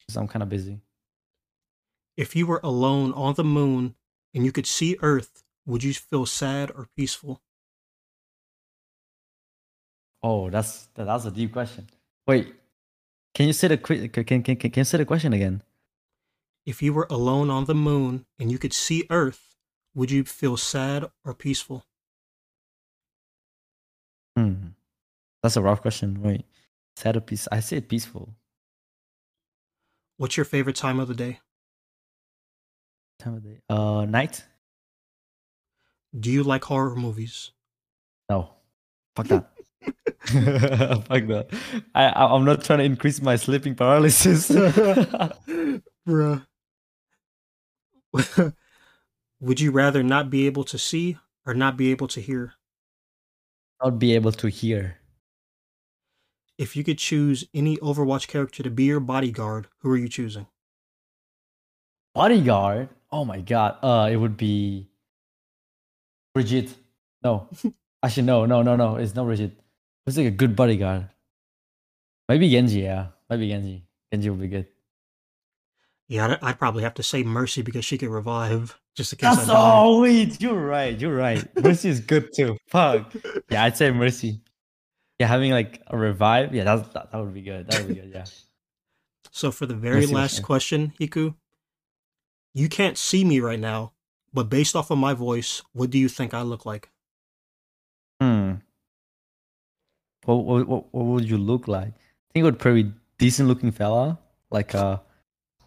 Because I'm kind of busy. If you were alone on the moon and you could see Earth, would you feel sad or peaceful? Oh, that's that's a deep question. Wait, can you say the can can can, can you say the question again? If you were alone on the moon and you could see Earth, would you feel sad or peaceful? Hmm, that's a rough question. Wait, sad or peace? I say peaceful. What's your favorite time of the day? Time of day? Uh, night. Do you like horror movies? No, fuck that. fuck that. I I'm not trying to increase my sleeping paralysis, bruh. Would you rather not be able to see or not be able to hear? Not be able to hear. If you could choose any Overwatch character to be your bodyguard, who are you choosing? Bodyguard? Oh my god. Uh, it would be Brigitte. No, actually, no, no, no, no. It's not Brigitte. It's like a good bodyguard. Maybe Genji. Yeah, maybe Genji. Genji would be good. Yeah, I'd, probably have to say Mercy because she could revive just in case. That's oh wait, you're right. You're right. Mercy is good too. Fuck. Yeah, I'd say Mercy. Yeah, having like a revive. Yeah, that that, that would be good. That would be good. Yeah. So for the very Mercy last question, Hiku, you can't see me right now, but based off of my voice, what do you think I look like? Hmm. What what what, what would you look like? I think it would pretty decent looking fella, like a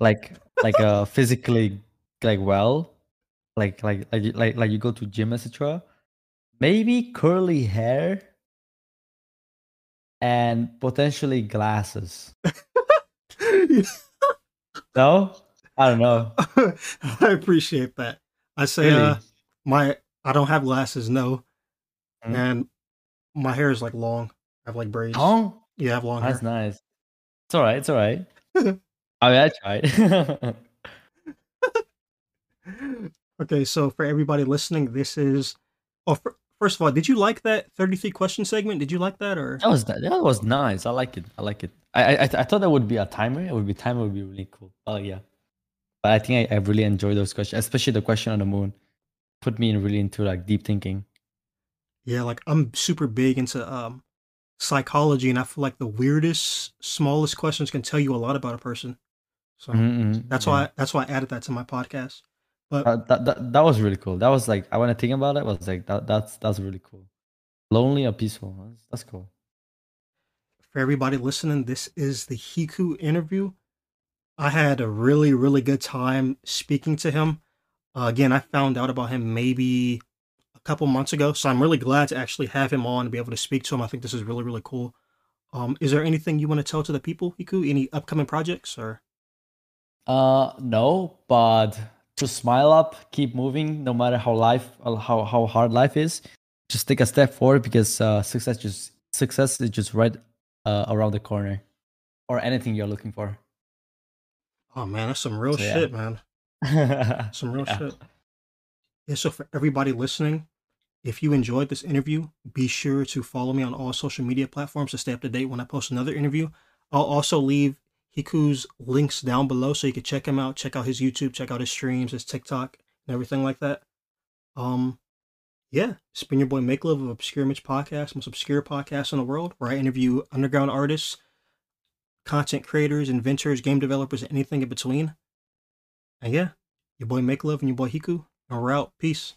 like like a physically like well, like like like like like you go to gym etc. Maybe curly hair and potentially glasses. no, I don't know. I appreciate that. I say really? uh, my I don't have glasses, no, mm-hmm. and my hair is like long. I have like braids. Long? Yeah, I have long hair. That's hair. nice. It's all right. It's all right. I mean, I tried. okay, so for everybody listening, this is. Oh, for, first of all, did you like that thirty-three question segment? Did you like that or? That was that was nice. I like it. I like it. I I, I thought that would be a timer. It would be timer. Would be really cool. Oh yeah, but I think I, I really enjoy those questions, especially the question on the moon. Put me in really into like deep thinking. Yeah, like I'm super big into um psychology, and I feel like the weirdest, smallest questions can tell you a lot about a person. So mm-hmm, that's yeah. why that's why I added that to my podcast. But uh, that, that that was really cool. That was like I want to think about it. Was like that that's that's really cool. Lonely or peaceful? That's, that's cool. for everybody listening, this is the Hiku interview. I had a really, really good time speaking to him. Uh, again, I found out about him maybe a couple months ago, so I'm really glad to actually have him on and be able to speak to him. I think this is really, really cool. Um, is there anything you want to tell to the people, Hiku? Any upcoming projects or? Uh, no, but to smile up, keep moving, no matter how life, how how hard life is. Just take a step forward because uh, success just success is just right uh, around the corner, or anything you're looking for. Oh man, that's some real So, yeah. shit, man. Some real Yeah. shit. Yeah, so for everybody listening, if you enjoyed this interview, be sure to follow me on all social media platforms to stay up to date when I post another interview. I'll also leave Hiku's links down below so you can check him out, check out his YouTube, check out his streams, his TikTok, and everything like that. Um, yeah, it's been your boy Make Love of Obscure Image Podcast, most obscure podcast in the world, where I interview underground artists, content creators, inventors, game developers, anything in between. And yeah, your boy Make Love and your boy Hiku, and we're out. Peace.